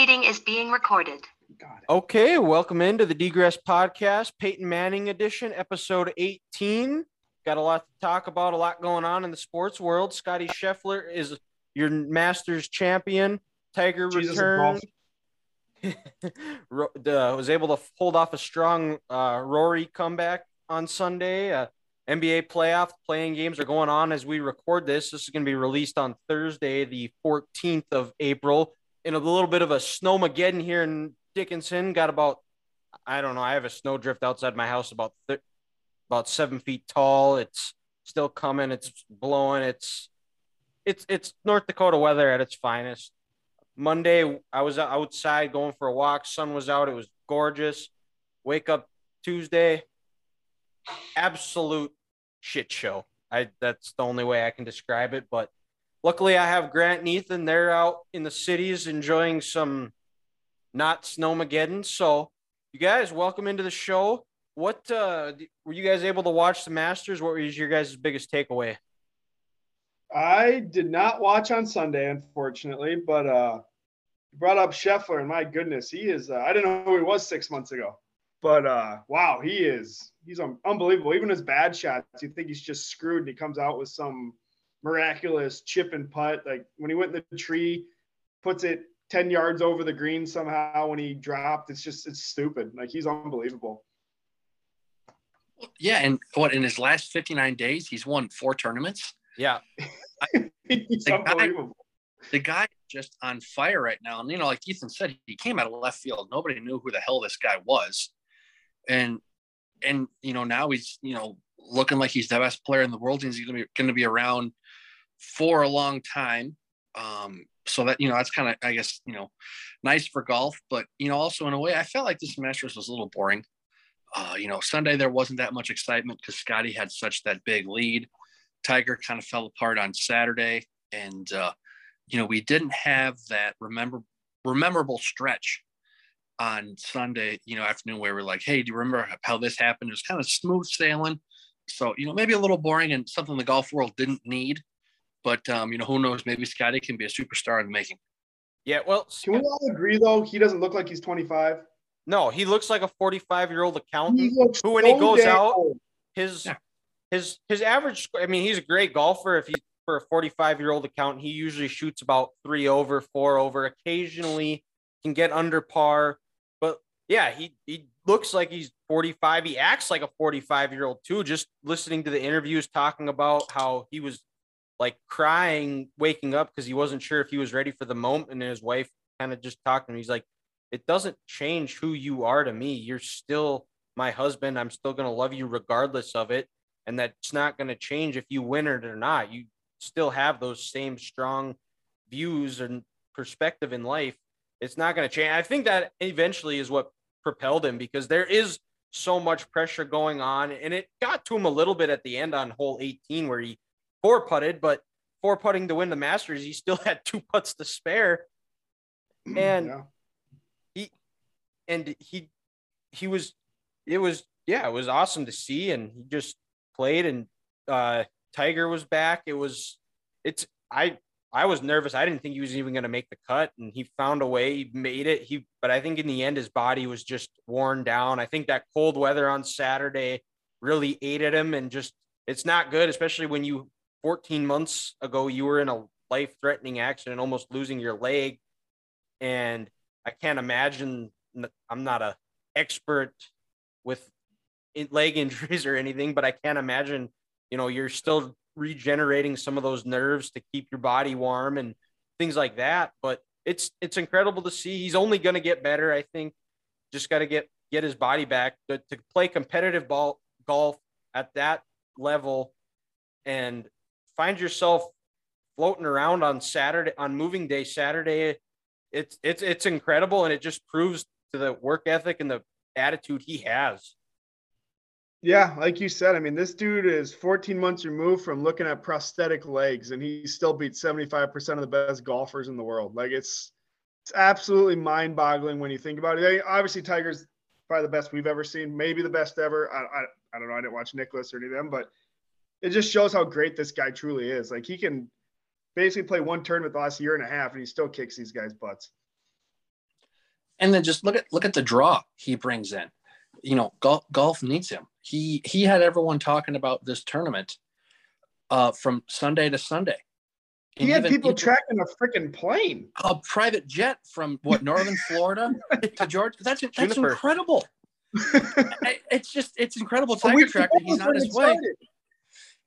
meeting is being recorded. Okay, welcome into the Degress Podcast, Peyton Manning edition, episode 18. Got a lot to talk about, a lot going on in the sports world. Scottie Scheffler is your Masters champion. Tiger Jesus returned. Ro- was able to hold off a strong uh, Rory comeback on Sunday. Uh, NBA playoff playing games are going on as we record this. This is going to be released on Thursday, the 14th of April. In a little bit of a snowmageddon here in Dickinson. Got about, I don't know, I have a snowdrift outside my house about th- about seven feet tall. It's still coming. It's blowing. It's it's it's North Dakota weather at its finest. Monday, I was outside going for a walk. Sun was out. It was gorgeous. Wake up Tuesday, absolute shit show. I that's the only way I can describe it. But luckily, I have Grant and Ethan. They're out in the cities enjoying some not snowmageddon. So, you guys, welcome into the show. What uh were you guys able to watch the Masters? What was your guys' biggest takeaway? I did not watch on Sunday, unfortunately, but uh, brought up Scheffler, and my goodness, he is. Uh, I didn't know who he was six months ago, but uh, wow, he is. He's un- unbelievable. Even his bad shots, you think he's just screwed, and he comes out with some miraculous chip and putt. Like when he went in the tree, puts it ten yards over the green somehow. When he dropped, it's just it's stupid. Like he's unbelievable. Yeah, and what in his last 59 days, he's won four tournaments. Yeah. he's The guy- unbelievable. The guy just on fire right now. And you know, like Ethan said, he came out of left field. Nobody knew who the hell this guy was. And and you know, now he's, you know, looking like he's the best player in the world and he's gonna be gonna be around for a long time. Um, so that you know, that's kind of I guess, you know, nice for golf, but you know, also in a way, I felt like this Masters was a little boring. Uh, you know, Sunday there wasn't that much excitement because Scottie had such that big lead. Tiger kind of fell apart on Saturday, and uh, you know we didn't have that remember rememberable stretch on Sunday, you know, afternoon where we're like, hey, do you remember how this happened? It was kind of smooth sailing. So, you know, maybe a little boring and something the golf world didn't need. But um, you know, who knows? Maybe Scottie can be a superstar in the making. Yeah, well, Can we all agree though? He doesn't look like he's 25. no, he looks like a 45 year old accountant. Who, when he goes out- old. his Yeah. his his average i mean he's a great golfer if he's for a 45 year old accountant he usually shoots about three over four over occasionally can get under par but yeah he he looks like he's 45 he acts like a 45 year old too just listening to the interviews talking about how he was like crying waking up because he wasn't sure if he was ready for the moment and his wife kind of just talked to him he's like it doesn't change who you are to me you're still my husband. I'm still going to love you regardless of it. And that's not going to change if you win it or not. You still have those same strong views and perspective in life. It's not going to change. I think that eventually is what propelled him because there is so much pressure going on. And it got to him a little bit at the end on hole 18 where he four putted, but four putting to win the Masters, he still had two putts to spare. And Yeah. and he he was it was yeah it was awesome to see and he just played and uh tiger was back it was it's i i was nervous i didn't think he was even going to make the cut and he found a way he made it he but i think in the end his body was just worn down i think that cold weather on saturday really ate at him and just it's not good especially when you 14 months ago you were in a life threatening accident almost losing your leg and i can't imagine i'm not a expert with leg injuries or anything, but I can't imagine, you know, you're still regenerating some of those nerves to keep your body warm and things like that. But it's it's incredible to see. He's only going to get better, I think. Just got to get get his body back to, to play competitive ball golf at that level and find yourself floating around on Saturday on moving day Saturday. It's it's it's incredible and it just proves to the work ethic and the attitude he has. Yeah, like you said, I mean, this dude is 14 months removed from looking at prosthetic legs, and he still beats 75% of the best golfers in the world. Like it's it's absolutely mind-boggling when you think about it. I mean, obviously, Tiger's probably the best we've ever seen, maybe the best ever. I, I, I don't know. I didn't watch Nicklaus or any of them, but it just shows how great this guy truly is. Like he can basically play one tournament the last year and a half, and he still kicks these guys' butts. And then just look at look at the draw he brings in. You know, golf, golf needs him. He he had everyone talking about this tournament uh, from Sunday to Sunday. And he had even, people even, tracking a freaking plane. A private jet from what northern Florida to Georgia. That's that's incredible. it's just it's incredible. Tiger Tractor. He's on his way.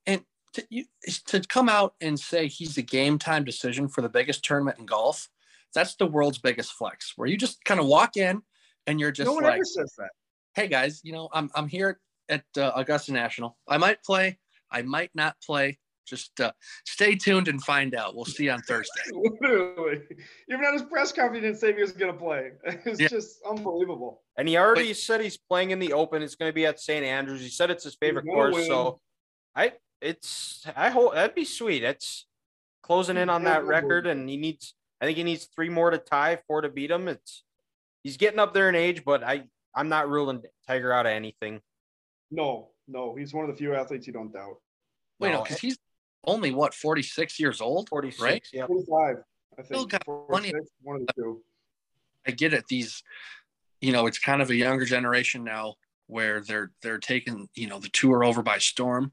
And to, you, to come out and say he's a game time decision for the biggest tournament in golf, that's the world's biggest flex. Where you just kind of walk in and you're just no one like, ever says that. Hey guys, you know I'm I'm here at uh, Augusta National. I might play. I might not play. Just uh, stay tuned and find out. We'll see you on Thursday. Literally, even at his press conference, he didn't say he was going to play. It's yeah. just unbelievable. And he already but, said he's playing in the Open. It's going to be at St. Andrews. He said it's his favorite course. Win. So, I it's I hope that'd be sweet. That's closing in on that record, and he needs. I think he needs three more to tie, four to beat him. It's he's getting up there in age, but I I'm not ruling Tiger out of anything. No, no, he's one of the few athletes you don't doubt. Wait, no, because he's only what 46 years old 46 right yeah 45 i think Still got plenty one of the two i get it these you know it's kind of a younger generation now where they're they're taking you know the tour over by storm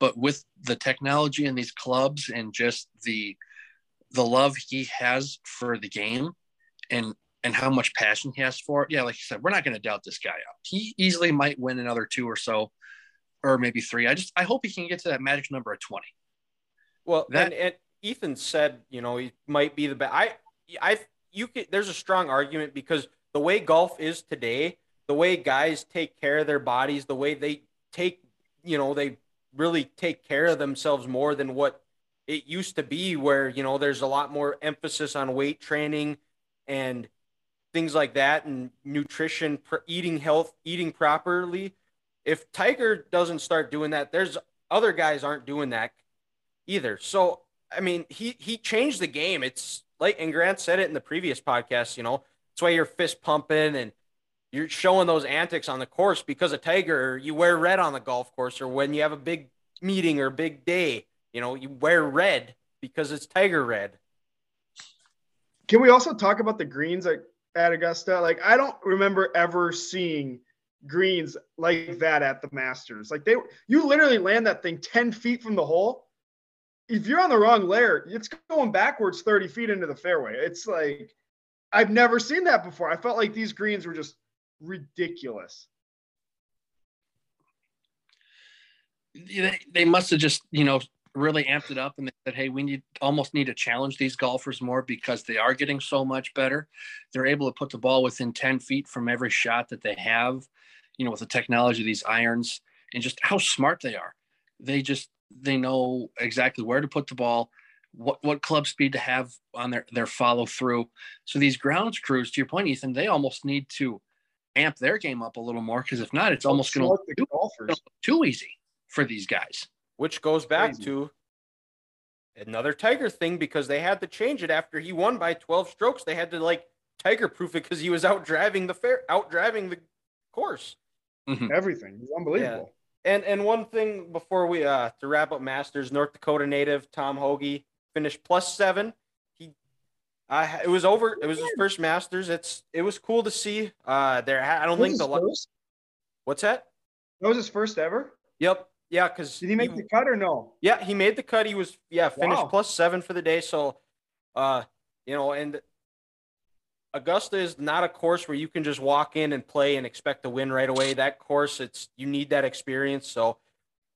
but with the technology in these clubs and just the the love he has for the game and and how much passion he has for it yeah like you said we're not going to doubt this guy out he easily might win another two or so or maybe three i just i hope he can get to that magic number of 20 well, that, and, and Ethan said, you know, he might be the best. I, I, you could There's a strong argument because the way golf is today, the way guys take care of their bodies, the way they take, you know, they really take care of themselves more than what it used to be, where you know there's a lot more emphasis on weight training and things like that, and nutrition, eating health, eating properly. If Tiger doesn't start doing that, there's other guys aren't doing that either. So I mean, he he changed the game. It's like and Grant said it in the previous podcast. You know, that's why you're fist pumping and you're showing those antics on the course because a Tiger. You wear red on the golf course, or when you have a big meeting or big day, you know, you wear red because it's Tiger red. Can we also talk about the greens at, at Augusta? Like, I don't remember ever seeing greens like that at the Masters. Like they, you literally land that thing ten feet from the hole if you're on the wrong layer, it's going backwards 30 feet into the fairway. It's like I've never seen that before. I felt like these greens were just ridiculous. They, they must have just, you know, really amped it up and they said, hey, we need almost need to challenge these golfers more because they are getting so much better. They're able to put the ball within 10 feet from every shot that they have, you know, with the technology of these irons and just how smart they are. They just they know exactly where to put the ball, what what club speed to have on their their follow through. So these grounds crews, to your point, Ethan, they almost need to amp their game up a little more because if not, it's almost going to be too easy for these guys. Which goes back Crazy. to another Tiger thing because they had to change it after he won by 12 strokes. They had to like Tiger proof it because he was out driving the fair, out driving the course. Mm-hmm. Everything. It's unbelievable. And and one thing before we uh to wrap up Masters, North Dakota native Tom Hoge finished plus seven. Uh it was over. It was his first Masters. It's it was cool to see. Uh there I don't think the first? What's that? That was his first ever? Yep. Yeah, because did he make he, the cut or no? Yeah, he made the cut. He was yeah, finished wow. plus seven for the day. So uh, you know, and Augusta is not a course where you can just walk in and play and expect to win right away. That course, it's you need that experience. So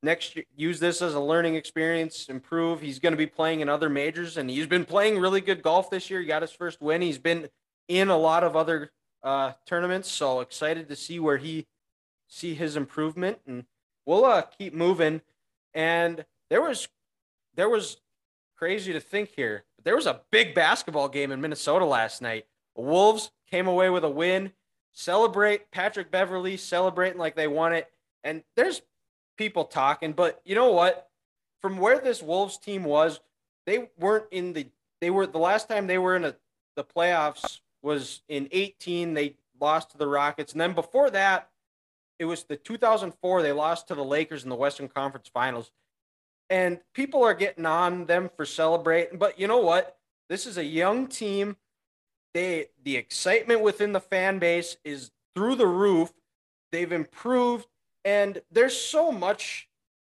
next year, use this as a learning experience, improve. He's going to be playing in other majors, and he's been playing really good golf this year. He got his first win. He's been in a lot of other uh, tournaments, so excited to see where he see his improvement, and we'll uh, keep moving. And there was there was crazy to think here. but There was a big basketball game in Minnesota last night. Wolves came away with a win. Celebrate Patrick Beverley celebrating like they won it. And there's people talking, but you know what? From where this Wolves team was, they weren't in the they were the last time they were in a, the playoffs was in 18 they lost to the Rockets and then before that it was the 2004 they lost to the Lakers in the Western Conference Finals. And people are getting on them for celebrating, but you know what? This is a young team they the excitement within the fan base is through the roof. They've improved, and there's so much.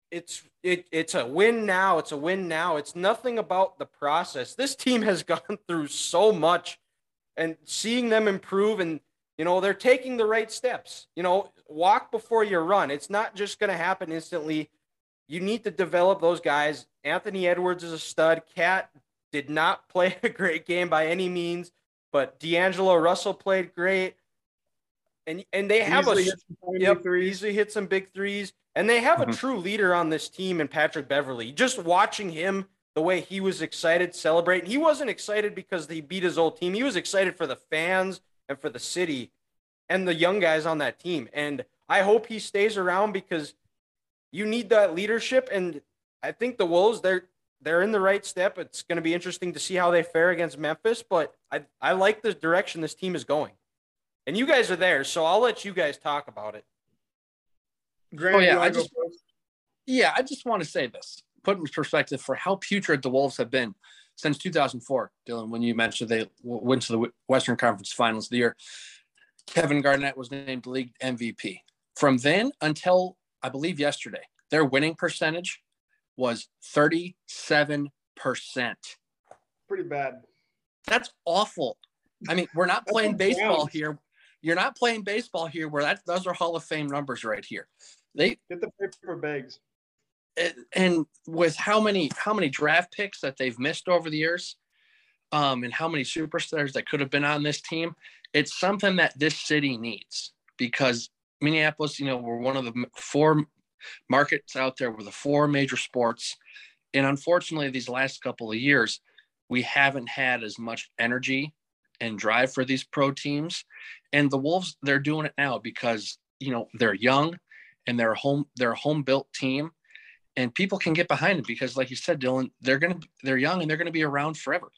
It's it, it's a win now. It's a win now. It's nothing about the process. This team has gone through so much, and seeing them improve, and you know they're taking the right steps. You know, walk before you run. It's not just going to happen instantly. You need to develop those guys. Anthony Edwards is a stud. KAT did not play a great game by any means, but D'Angelo Russell played great. And, and they have easily a yep, easily hit some big threes. And they have mm-hmm. a true leader on this team in Patrick Beverley. Just watching him, the way he was excited, celebrating. He wasn't excited because he beat his old team. He was excited for the fans and for the city and the young guys on that team. And I hope he stays around because you need that leadership. And I think the Wolves, they're they're in the right step. It's going to be interesting to see how they fare against Memphis, but I I like the direction this team is going. And you guys are there, so I'll let you guys talk about it. Grant, oh yeah, I just yeah, I just want to say this, put in perspective for how putrid the Wolves have been since 2004. Dylan, when you mentioned they went to the Western Conference Finals of the year, Kevin Garnett was named league MVP. From then until I believe yesterday, their winning percentage was 37%. Pretty bad. That's awful. I mean, we're not playing baseball here. You're not playing baseball here where that those are Hall of Fame numbers right here. They get the paper bags. And with how many how many draft picks that they've missed over the years, um, and how many superstars that could have been on this team, it's something that this city needs because Minneapolis, you know, we're one of the four markets out there with the four major sports. And unfortunately, these last couple of years, we haven't had as much energy and drive for these pro teams. And the Wolves, they're doing it now because, you know, they're young and they're home, they're a home built team. And people can get behind it because, like you said, Dylan, they're gonna they're young and they're gonna be around forever.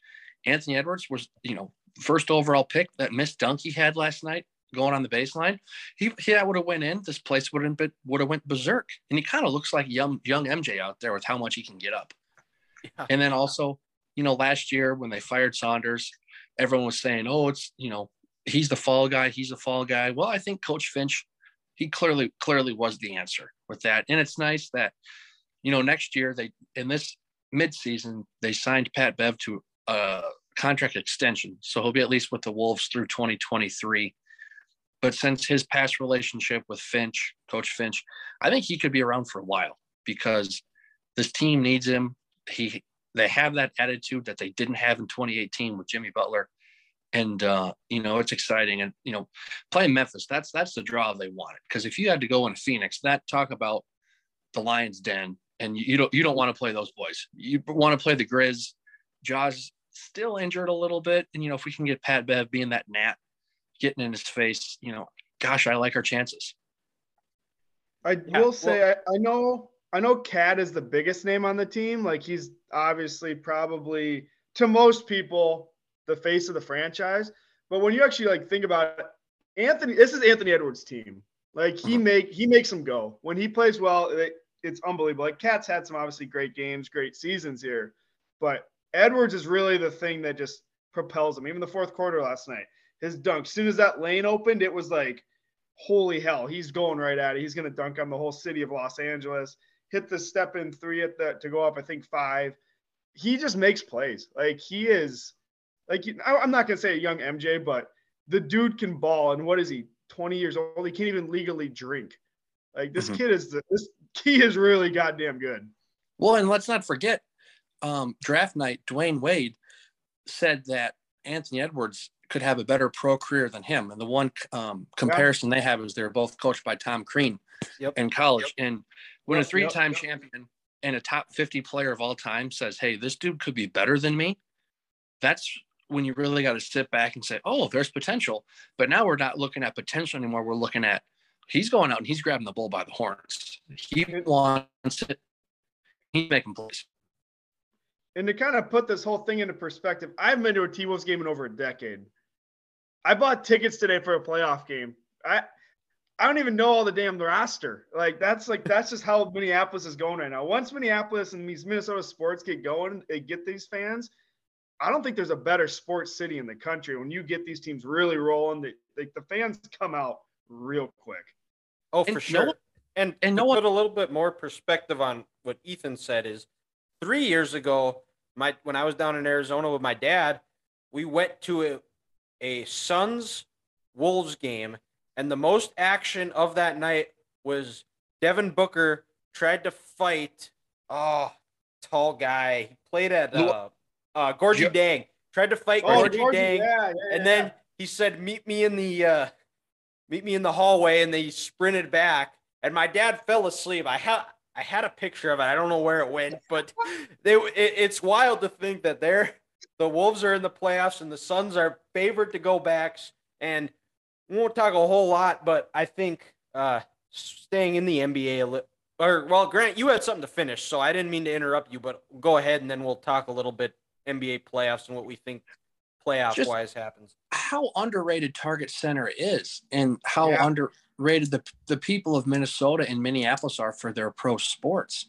Anthony Edwards was, you know, first overall pick that Miss dunk he had last night going on the baseline, he, he that would have went in. This place would have been would have went berserk. And he kind of looks like young young MJ out there with how much he can get up. Yeah. And then also, you know, last year when they fired Saunders, everyone was saying, "Oh, it's you know, he's the fall guy. He's the fall guy." Well, I think Coach Finch, he clearly clearly was the answer with that. And it's nice that, you know, next year they in this midseason they signed Pat Bev to a contract extension, so he'll be at least with the Wolves through 2023 but since his past relationship with Finch, Coach Finch, I think he could be around for a while because this team needs him. He they have that attitude that they didn't have in 2018 with Jimmy Butler, and uh, you know it's exciting. And you know, playing Memphis, that's that's the draw they wanted. Because if you had to go in Phoenix, that talk about the Lions' Den, and you, you don't you don't want to play those boys. You want to play the Grizz. Ja's still injured a little bit, and you know if we can get Pat Bev being that Nat getting in his face, you know, gosh, I like our chances. I yeah, will say well, I, I know I know KAT is the biggest name on the team. Like he's obviously probably to most people the face of the franchise. But when you actually like think about it, Anthony, this is Anthony Edwards' team. Like he uh-huh. make he makes them go when he plays well. It, it's unbelievable. Like KAT's had some obviously great games, great seasons here, but Edwards is really the thing that just propels him. Even the fourth quarter last night, his dunk. As soon as that lane opened, it was like, holy hell, he's going right at it. He's going to dunk on the whole city of Los Angeles. Hit the step in three at the to go up, I think five. He just makes plays. Like he is, like I'm not gonna say a young MJ, but the dude can ball. And what is he? 20 years old. He can't even legally drink. Like this mm-hmm. kid is the, this he is really goddamn good. Well, and let's not forget, um, draft night. Dwyane Wade said that Anthony Edwards could have a better pro career than him. And the one um, comparison yeah. they have is they're both coached by Tom Crean yep. in college. Yep. And when yep. a three time champion and a top 50 player of all time says, Hey, this dude could be better than me, that's when you really got to sit back and say, Oh, there's potential. But now we're not looking at potential anymore. We're looking at he's going out and he's grabbing the bull by the horns. He wants it. He's making plays. And to kind of put this whole thing into perspective, I've been to a T Wolves game in over a decade. I bought tickets today for a playoff game. I I don't even know all the damn roster. Like that's like that's just how Minneapolis is going right now. Once Minneapolis and these Minnesota sports get going, they get these fans. I don't think there's a better sports city in the country. When you get these teams really rolling, the, the, the fans come out real quick. Oh, for And no sure. one- and and to no one- put a little bit more perspective on what Ethan said is three years ago, my when I was down in Arizona with my dad, we went to a, a Suns Wolves game, and the most action of that night was Devin Booker tried to fight. Oh, tall guy. He played at uh, uh, Gorgui Jo- Dieng. Tried to fight Oh, Gorgui Georgie, Dieng yeah, yeah, and yeah. then he said, "Meet me in the uh, meet me in the hallway," and they sprinted back. And my dad fell asleep. I had I had a picture of it. I don't know where it went, but they it, it's wild to think that they're the Wolves are in the playoffs and the Suns are favored to go backs. And we won't talk a whole lot, but I think uh, staying in the NBA a little. Or well, Grant, you had something to finish, so I didn't mean to interrupt you, but go ahead and then we'll talk a little bit NBA playoffs and what we think playoff Just- wise happens. how underrated Target Center is and how Yeah. underrated the, the people of Minnesota and Minneapolis are for their pro sports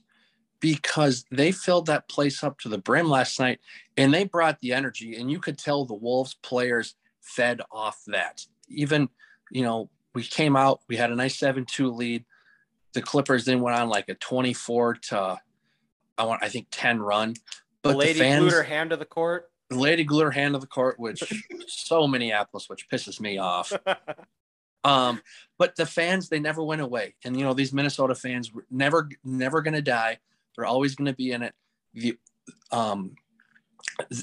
because they filled that place up to the brim last night and they brought the energy and you could tell the Wolves players fed off that. Even, you know, we came out, we had a nice 7-2 lead. The Clippers then went on like a 24 to I want I think 10 run. But the lady the fans, glued her hand to the court. the lady glued her hand to the court, which so Minneapolis, which pisses me off. Um, but the fans, they never went away. And you know, these Minnesota fans were never, never gonna die. They're always gonna be in it. The um,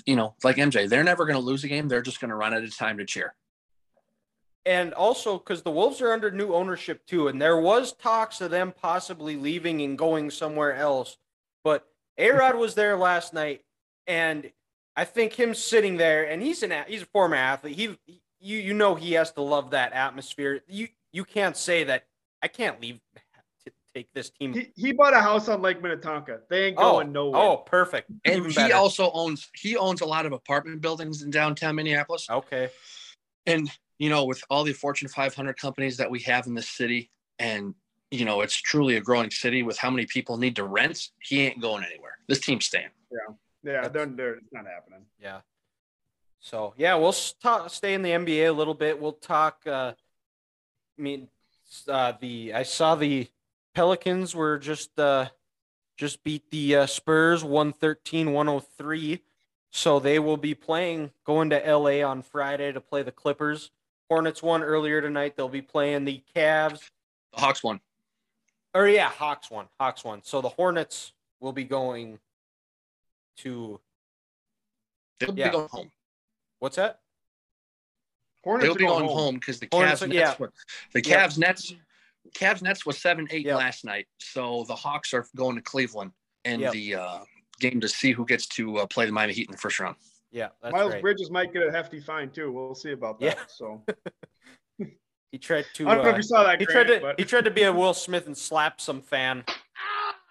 you know, like MJ, they're never gonna lose a game. They're just gonna run out of time to cheer. and also because the Wolves are under new ownership too, and there was talks of them possibly leaving and going somewhere else. But A Rod was there last night, and I think him sitting there, and he's an he's a former athlete. He you you know he has to love that atmosphere. You you can't say that I can't leave to take this team. he, he bought a house on Lake Minnetonka. They ain't oh going nowhere. oh perfect. And Even he better. also owns he owns a lot of apartment buildings in downtown Minneapolis. okay. and you know with all the fortune 500 companies that we have in this city and you know it's truly a growing city with how many people need to rent he ain't going anywhere this team's staying yeah, they're, they're, it's not happening. Yeah. So yeah, we'll s- stay in the NBA a little bit. We'll talk. Uh, I mean, uh, the I saw the Pelicans were just uh, just beat the uh, Spurs 113-103. So they will be playing going to LA on Friday to play the Clippers. Hornets won earlier tonight. They'll be playing the Cavs. the hawks won Or yeah, Hawks won. Hawks won. So the Hornets will be going to they'll Yeah. be going home what's that? Hornets they'll be going home home. because the Hornets, Cavs yeah. Nets were, the Yeah. Cavs Nets Cavs Nets was seven eight Yep. last night so the Hawks are going to Cleveland and Yep. the uh, game to see who gets to uh, play the Miami Heat in the first round Yeah, that's Miles right. Bridges might get a hefty fine too. We'll see about that. Yeah. So He tried to. I don't know uh, if you saw that. he Grant, tried to. but He tried to be a Will Smith and slap some fan.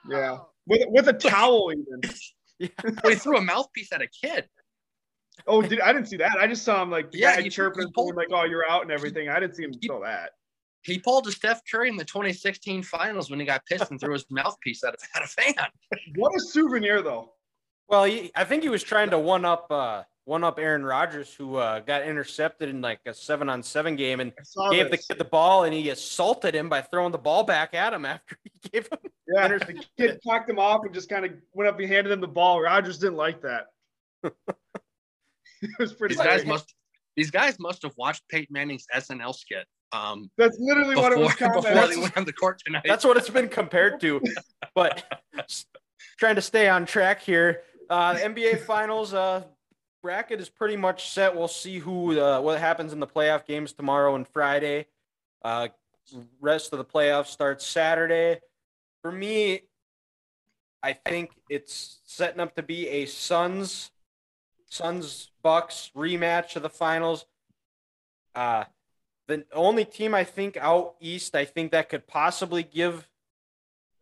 yeah, with with a towel even. well, he threw a mouthpiece at a kid Oh, did I didn't see that. I just saw him like Yeah, he- chirping, he pulled- like, "Oh, you're out" and everything. I didn't see him He- throw that. he pulled a Steph Curry in the 2016 finals when he got pissed and threw his mouthpiece at a, at a fan. What a souvenir, though. Well, he, I think he was trying to one up, uh, one up Aaron Rodgers, who uh, got intercepted in like a seven on seven game, and I saw gave the kid the ball, and he assaulted him by throwing the ball back at him after he gave him. Yeah, the kid knocked him off and just kind of went up and handed him the ball. Rodgers didn't like that. it was pretty. These guys must these guys must have watched Peyton Manning's SNL skit um, That's literally before, what it was. before they went on the court tonight. That's what it's been compared to. But trying to stay on track here. Uh, the NBA Finals uh, bracket is pretty much set. We'll see who uh, what happens in the playoff games tomorrow and Friday. Uh, rest of the playoffs starts Saturday. For me, I think it's setting up to be a Suns Suns Bucks rematch of the finals. Uh the only team I think out east, I think that could possibly give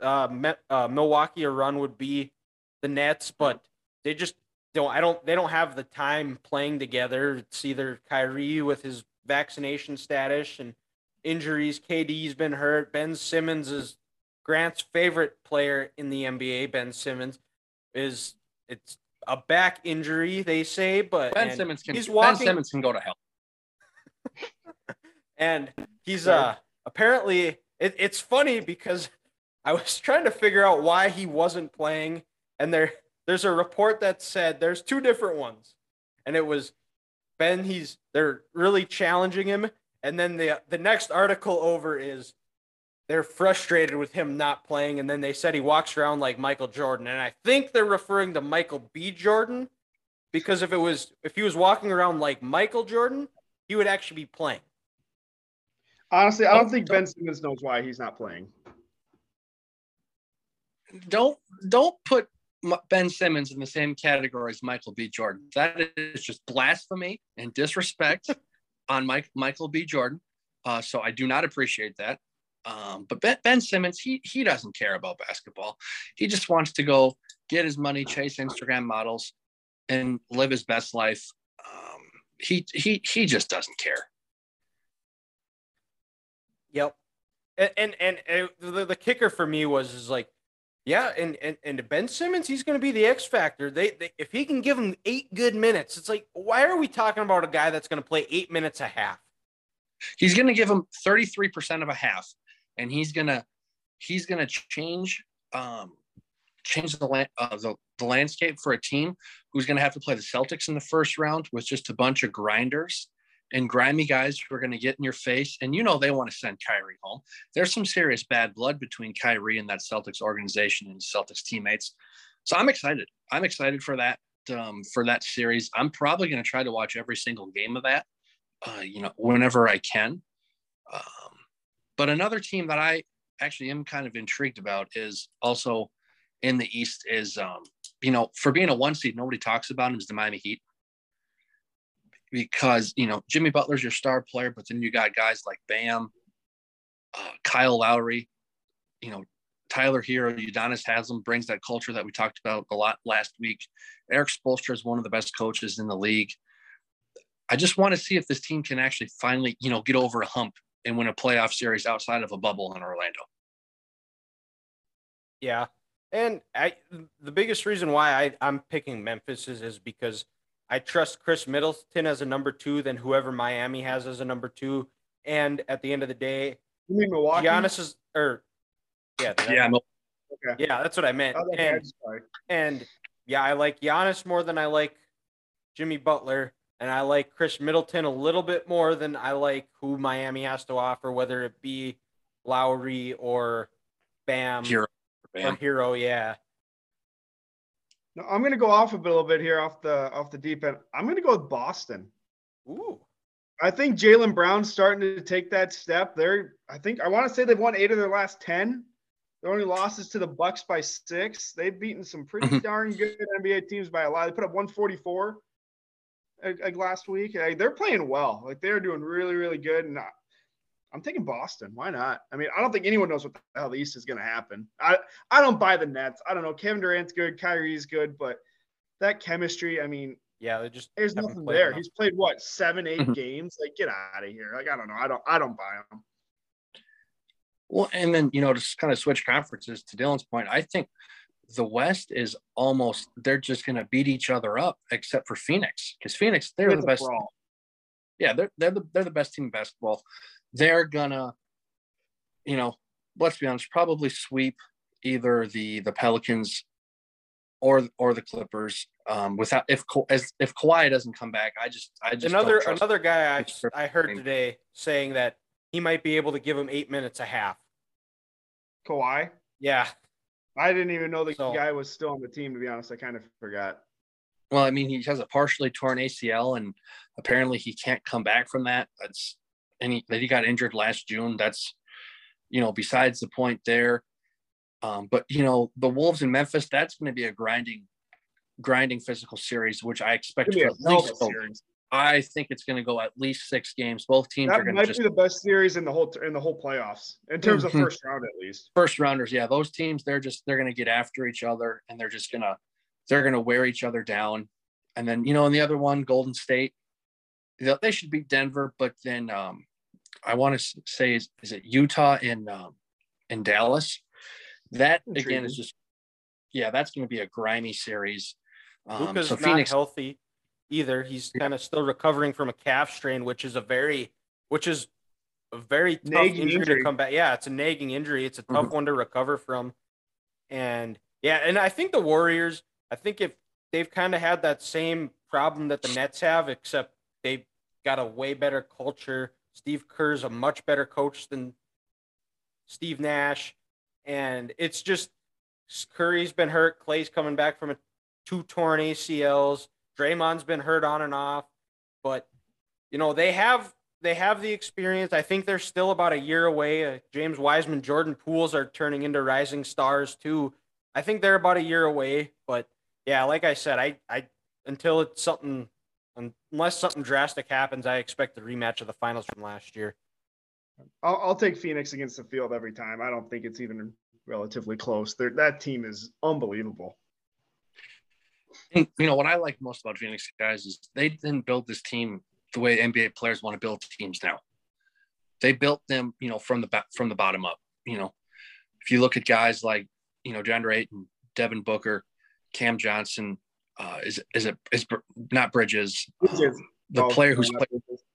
uh, uh, Milwaukee a run would be the Nets, but they just don't. I don't. They don't have the time playing together. It's either Kyrie with his vaccination status and injuries. KD's been hurt. Ben Simmons is Grant's favorite player in the NBA. Ben Simmons is. It's a back injury, they say, but Ben Simmons can he's Ben Simmons can go to hell. and he's uh apparently it, it's funny because I was trying to figure out why he wasn't playing, and there there's a report that said there's two different ones, and it was Ben. He's they're really challenging him, and then the the next article over is they're frustrated with him not playing, and then they said he walks around like Michael Jordan, and I think they're referring to Michael B. Jordan because if it was if he was walking around like Michael Jordan, he would actually be playing. Honestly, I don't think Ben Simmons knows why he's not playing. Don't don't put M- Ben Simmons in the same category as Michael B. Jordan. That is just blasphemy and disrespect on Mike Michael B. Jordan. Uh, so I do not appreciate that. Um, but ben, ben Simmons, he he doesn't care about basketball. He just wants to go get his money, chase Instagram models, and live his best life. Um, he he he just doesn't care. Yep. And and, and, and the, the kicker for me was is like, yeah, and and, and Ben Simmons, he's going to be the X factor. They, they if he can give him eight good minutes, it's like, why are we talking about a guy that's going to play eight minutes a half? He's going to give him thirty three percent of a half, and he's gonna he's gonna change um change the, land, uh, the the landscape for a team who's going to have to play the Celtics in the first round with just a bunch of grinders and grimy guys who are going to get in your face. And you know they want to send Kyrie home. There's some serious bad blood between Kyrie and that Celtics organization and Celtics teammates. So I'm excited. I'm excited for that um, for that series. I'm probably going to try to watch every single game of that. Uh, you know, whenever I can. Um, but another team that I actually am kind of intrigued about is also in the East is, um, you know, for being a one seed, nobody talks about him is the Miami Heat because you know Jimmy Butler's your star player, but then you got guys like Bam, uh, Kyle Lowry, you know Tyler Herro, Udonis Haslem brings that culture that we talked about a lot last week. Erik Spoelstra is one of the best coaches in the league. I just want to see if this team can actually finally, you know, get over a hump and win a playoff series outside of a bubble in Orlando. Yeah. And I the biggest reason why I, I'm picking Memphis is, is because I trust Khris Middleton as a number two than whoever Miami has as a number two. And at the end of the day, You mean Milwaukee? Giannis is or yeah, Yeah, no, Okay. yeah, that's what I meant. Oh, And sorry. and yeah, I like Giannis more than I like Jimmy Butler, and I like Khris Middleton a little bit more than I like who Miami has to offer, whether it be Lowry or Bam Herro. or Herro. Yeah, No, I'm going to go off a little bit here off the off the deep end. I'm going to go with Boston. ooh, I think Jaylen Brown's starting to take that step. They're, I think, I want to say they've won eight of their last ten. Their only losses to the Bucks by six. They've beaten some pretty Mhm. darn good NBA teams by a lot. They put up 144 like, like last week. They're playing well. Like they're doing really, really good. And I, I'm taking Boston. Why not? I mean, I don't think anyone knows what the hell the East is going to happen. I, I don't buy the Nets. I don't know. Kevin Durant's good. Kyrie's good, but that chemistry. I mean, yeah, they just there's nothing there. enough. He's played what seven, eight Mhm. games. Like, get out of here. Like, I don't know. I don't. I don't buy him. Well, and then you know to kind of switch conferences to Dylan's point, I think the West is almost they're just going to beat each other up, except for Phoenix, because Phoenix they're It's the best. brawl. Yeah, they're they're the they're the best team in basketball. They're gonna, you know, let's be honest, probably sweep either the the Pelicans or or the Clippers. Um, without if Ka- as if Kawhi doesn't come back, I just I just another another guy I I heard today saying that he might be able to give him eight minutes a half. Kawhi. Yeah, I didn't even know the So- guy was still on the team. To be honest, I kind of forgot. Well, I mean, he has a partially torn ACL, and apparently he can't come back from that. That's and he that he got injured last June. That's you know, besides the point there. Um, but you know, the Wolves in Memphis, that's going to be a grinding, grinding physical series, which I expect for at be a hell of least. series. I think it's going to go at least six games. Both teams are That going to might just be the best series in the whole in the whole playoffs in terms of Mhm. first round at least. first rounders. Yeah, those teams, they're just they're going to get after each other, and they're just gonna they're going to wear each other down. And then you know, in the other one, Golden State, they they should beat Denver, but then um, I want to say is, is it Utah and um, and Dallas? That again is just yeah, that's going to be a grimy series. Um, Luka's so not Phoenix, healthy either. He's kind of still recovering from a calf strain, which is a very, which is a very tough injury, injury, to come back. Yeah, it's a nagging injury. It's a tough mm-hmm. one to recover from. And yeah, and I think the Warriors, I think if they've kind of had that same problem that the Nets have, except they've got a way better culture. Steve Kerr's a much better coach than Steve Nash. And it's just Curry's been hurt. Clay's coming back from a two torn ACLs. Draymond's been hurt on and off. But you know, they have they have the experience. I think they're still about a year away. Uh, James Wiseman, Jordan Pooles are turning into rising stars too. I think they're about a year away, but yeah, like I said, I I until it's something unless something drastic happens, I expect the rematch of the finals from last year. I'll, I'll take Phoenix against the field every time. I don't think it's even relatively close. They're, that team is unbelievable. you know what I like most about Phoenix guys is they didn't build this team the way NBA players want to build teams now. They built them, you know, from the from the bottom up. You know, if you look at guys like you know DeAndre Ayton, Devin Booker, Cam Johnson, uh, is is it is not Bridges, um, the oh, player who's played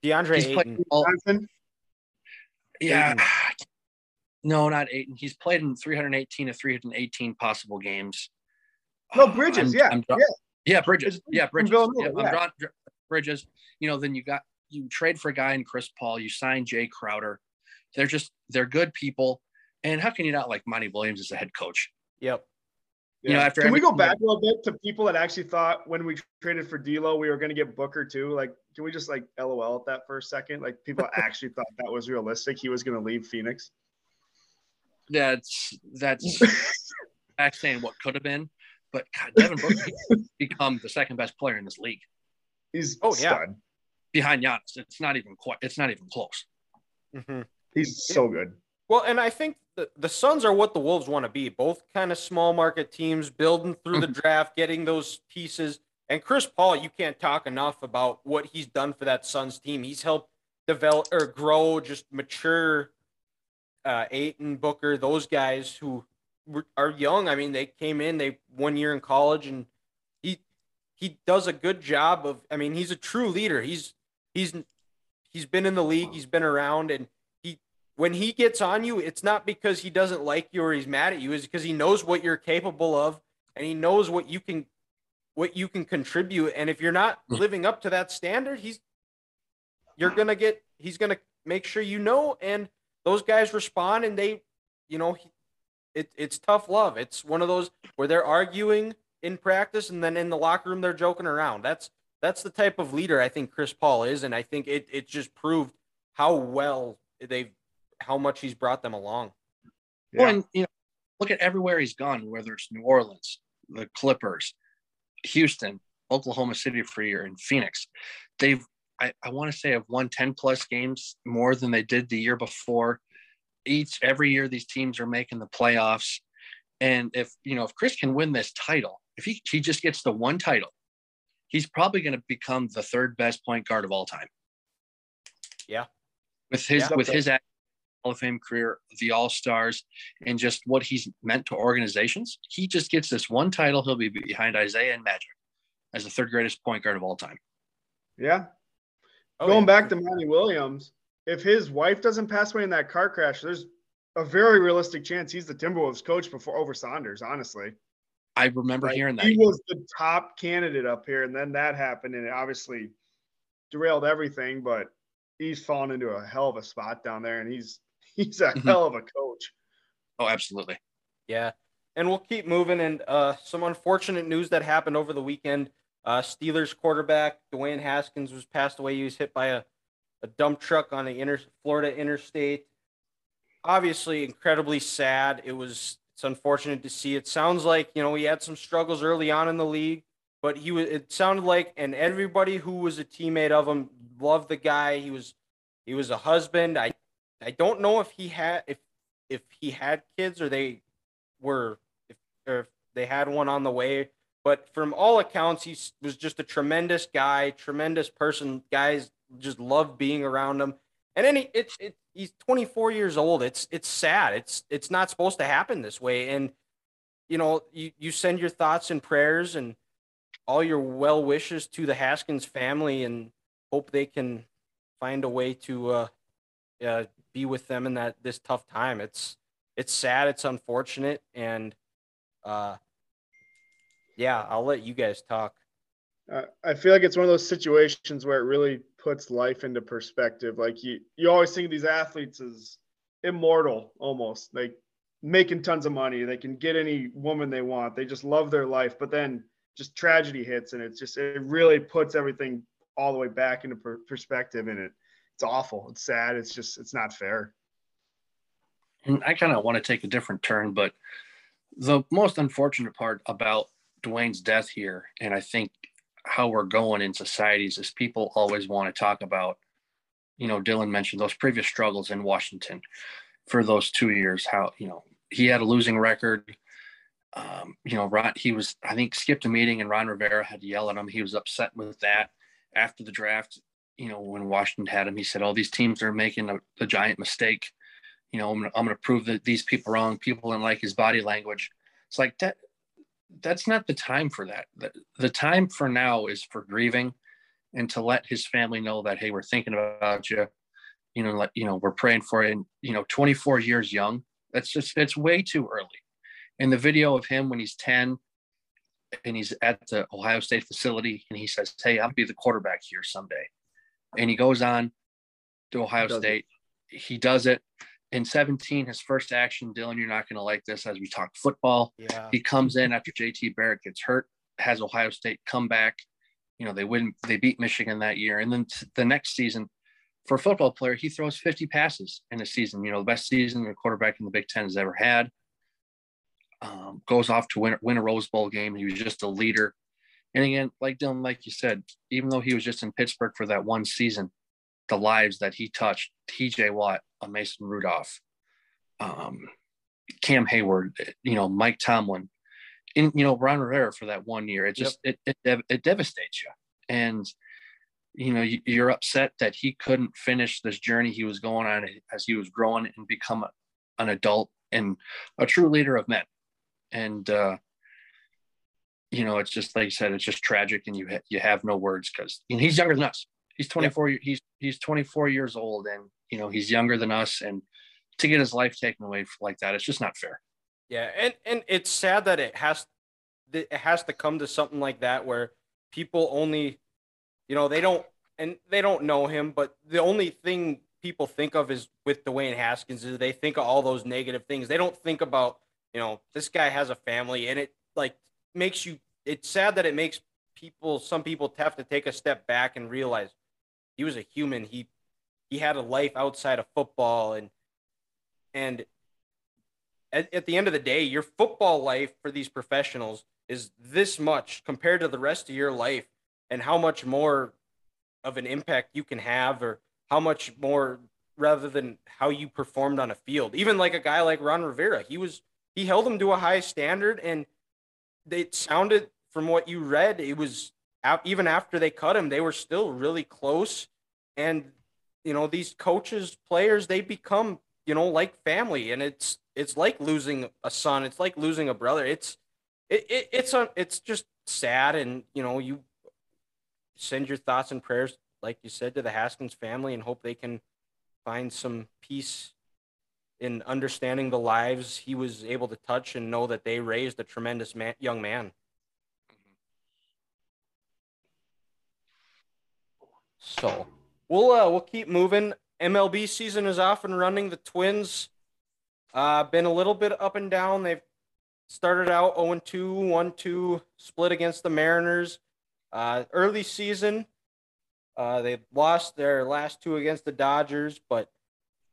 DeAndre he's Ayton. All, yeah, Ayton. no, not Ayton. He's played in 318 to 318 possible games. No, Bridges, I'm, yeah, I'm, yeah, yeah, Bridges, yeah, Bridges. Yeah, I'm drawing Bridges. You know, then you got you trade for a guy in Chris Paul. You sign Jae Crowder. They're just they're good people. And how can you not like Monty Williams as a head coach? Yep. Yeah. You know, after can we go back a little bit to people that actually thought when we traded for D'Lo we were going to get Booker too? Like, can we just like LOL at that for a second? Like, people actually thought that was realistic. He was going to leave Phoenix. That's that's back saying what could have been, but God, Devin Booker become the second best player in this league. He's oh yeah, stud. behind Giannis. It's not even quite. It's not even close. Mm-hmm. He's so good. Well, and I think the, the Suns are what the Wolves want to be. Both kind of small market teams building through the draft, getting those pieces. And Chris Paul, you can't talk enough about what he's done for that Suns team. He's helped develop or grow, just mature uh, Ayton, Booker, those guys who are young. I mean, they came in, they one year in college, and he he does a good job of. I mean, he's a true leader. He's he's he's been in the league, he's been around, and when he gets on you, it's not because he doesn't like you or he's mad at you, it's because he knows what you're capable of and he knows what you can what you can contribute. And if you're not hmm. living up to that standard, he's you're gonna get he's gonna make sure you know. And those guys respond and they, you know, it, it's tough love. It's one of those where they're arguing in practice and then in the locker room they're joking around. That's that's the type of leader I think Chris Paul is, and I think it it just proved how well they've how much he's brought them along. Yeah. Well, and you know, look at everywhere he's gone, whether it's New Orleans, the Clippers, Houston, Oklahoma City for a year, and Phoenix. They've, I, I want to say, have won 10 plus games more than they did the year before. Each every year, these teams are making the playoffs. And if you know, if Chris can win this title, if he, he just gets the one title, he's probably going to become the third best point guard of all time. Yeah. With his yeah. with his Hall of Fame career, the All Stars, and just what he's meant to organizations. He just gets this one title. He'll be behind Isiah and Magic as the third greatest point guard of all time. Yeah. Oh, Going yeah. back to Monty Williams, if his wife doesn't pass away in that car crash, there's a very realistic chance he's the Timberwolves coach before over Saunders, honestly. I remember like, hearing that. He was the top candidate up here, and then that happened, and it obviously derailed everything. But he's fallen into a hell of a spot down there, and he's he's a mm-hmm. hell of a coach. Oh, absolutely. Yeah. And we'll keep moving. And uh, some unfortunate news that happened over the weekend. Uh, Steelers quarterback Dwayne Haskins was passed away. He was hit by a, a dump truck on the inter- Florida interstate. Obviously, incredibly sad. It was it's unfortunate to see. It sounds like you know he had some struggles early on in the league, but he was. It sounded like, and everybody who was a teammate of him loved the guy. He was he was a husband. I I don't know if he had if if he had kids or they were if or if they had one on the way. But from all accounts, he was just a tremendous guy, tremendous person. Guys just love being around him. And then he, it, it, he's 24 years old. It's it's sad. It's it's not supposed to happen this way. And you know, you you send your thoughts and prayers, and all your well wishes to the Haskins family and hope they can find a way to uh, uh, be with them in that this tough time. It's it's sad, it's unfortunate, and uh, yeah, I'll let you guys talk. Uh, I feel like it's one of those situations where it really puts life into perspective. Like you, you always think of these athletes as immortal, almost like making tons of money. They can get any woman they want. They just love their life. But then just tragedy hits, and it's just it really puts everything all the way back into per- perspective. And it, it's awful. It's sad. It's just it's not fair. And I kind of want to take a different turn, but the most unfortunate part about Dwayne's death here, and I think how we're going in societies is people always want to talk about, you know, Dylan mentioned those previous struggles in Washington for those two years, how, you know, he had a losing record. Um, you know, Ron, he was, I think, skipped a meeting and Ron Rivera had to yell at him. He was upset with that after the draft. You know, when Washington had him, he said, "Oh, these teams are making a, a giant mistake. You know, I'm gonna, I'm gonna prove that these people wrong. People don't like his body language. It's like that that's not the time for that. The, the time for now is for grieving and to let his family know that, hey, we're thinking about you. You know, let you know, we're praying for you. And, you know, 24 years young, that's just it's way too early. And the video of him when he's 10 and he's at the Ohio State facility and he says, Hey, I'll be the quarterback here someday. And he goes on to Ohio he State. It. He does it in 17, his first action, Dylan, you're not going to like this as we talk football. Yeah. He comes in after JT Barrett gets hurt, has Ohio State come back. You know, they win, they beat Michigan that year. And then the next season, for a football player, he throws 50 passes in a season, you know, the best season a quarterback in the Big Ten has ever had. Um, goes off to win, win a Rose Bowl game. He was just a leader. And again, like Dylan, like you said, even though he was just in Pittsburgh for that one season, the lives that he touched, TJ Watt, Mason Rudolph, um, Cam Heyward, you know, Mike Tomlin, and you know Ron Rivera for that one year. It just yep. it, it it devastates you, and you know you're upset that he couldn't finish this journey he was going on as he was growing and become a, an adult and a true leader of men. And uh, you know, it's just like you said, it's just tragic, and you ha- you have no words because he's younger than us. He's 24. Yep. He's he's 24 years old, and you know he's younger than us, and to get his life taken away like that, it's just not fair. Yeah, and and it's sad that it has it has to come to something like that where people only, you know, they don't and they don't know him, but the only thing people think of is with Dwayne Haskins is they think of all those negative things. They don't think about, you know, this guy has a family and it like makes you it's sad that it makes people some people have to take a step back and realize he was a human. He he had a life outside of football and and at, at the end of the day, your football life for these professionals is this much compared to the rest of your life and how much more of an impact you can have or how much more rather than how you performed on a field. Even like a guy like Ron Rivera, he was he held him to a high standard and it sounded from what you read, it was out, even after they cut him, they were still really close. And you know, these coaches, players, they become you know like family, and it's it's like losing a son. It's like losing a brother. It's it, it it's a, it's just sad, and you know, you send your thoughts and prayers, like you said, to the Haskins family, and hope they can find some peace in understanding the lives he was able to touch and know that they raised a tremendous man, young man. So we'll uh, we'll keep moving. MLB season is off and running. The Twins uh been a little bit up and down. They've started out 0 2, 1 2, split against the Mariners. Uh, early season, uh, they lost their last two against the Dodgers, but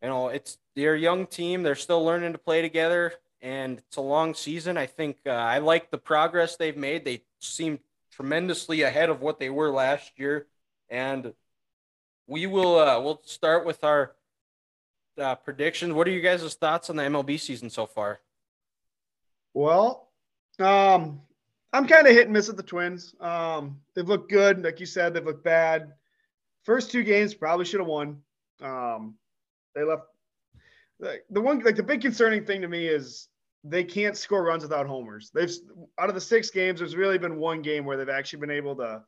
you know it's they're a young team. They're still learning to play together, and it's a long season. I think uh, I like the progress they've made. They seem tremendously ahead of what they were last year, and we will uh, we'll start with our uh, predictions. What are you guys' thoughts on the MLB season so far? Well, um, I'm kind of hit and miss with the Twins. Um, they've looked good, like you said. They've looked bad. First two games probably should have won. Um, they left. The, the one like the big concerning thing to me is they can't score runs without homers. They've out of the six games, there's really been one game where they've actually been able to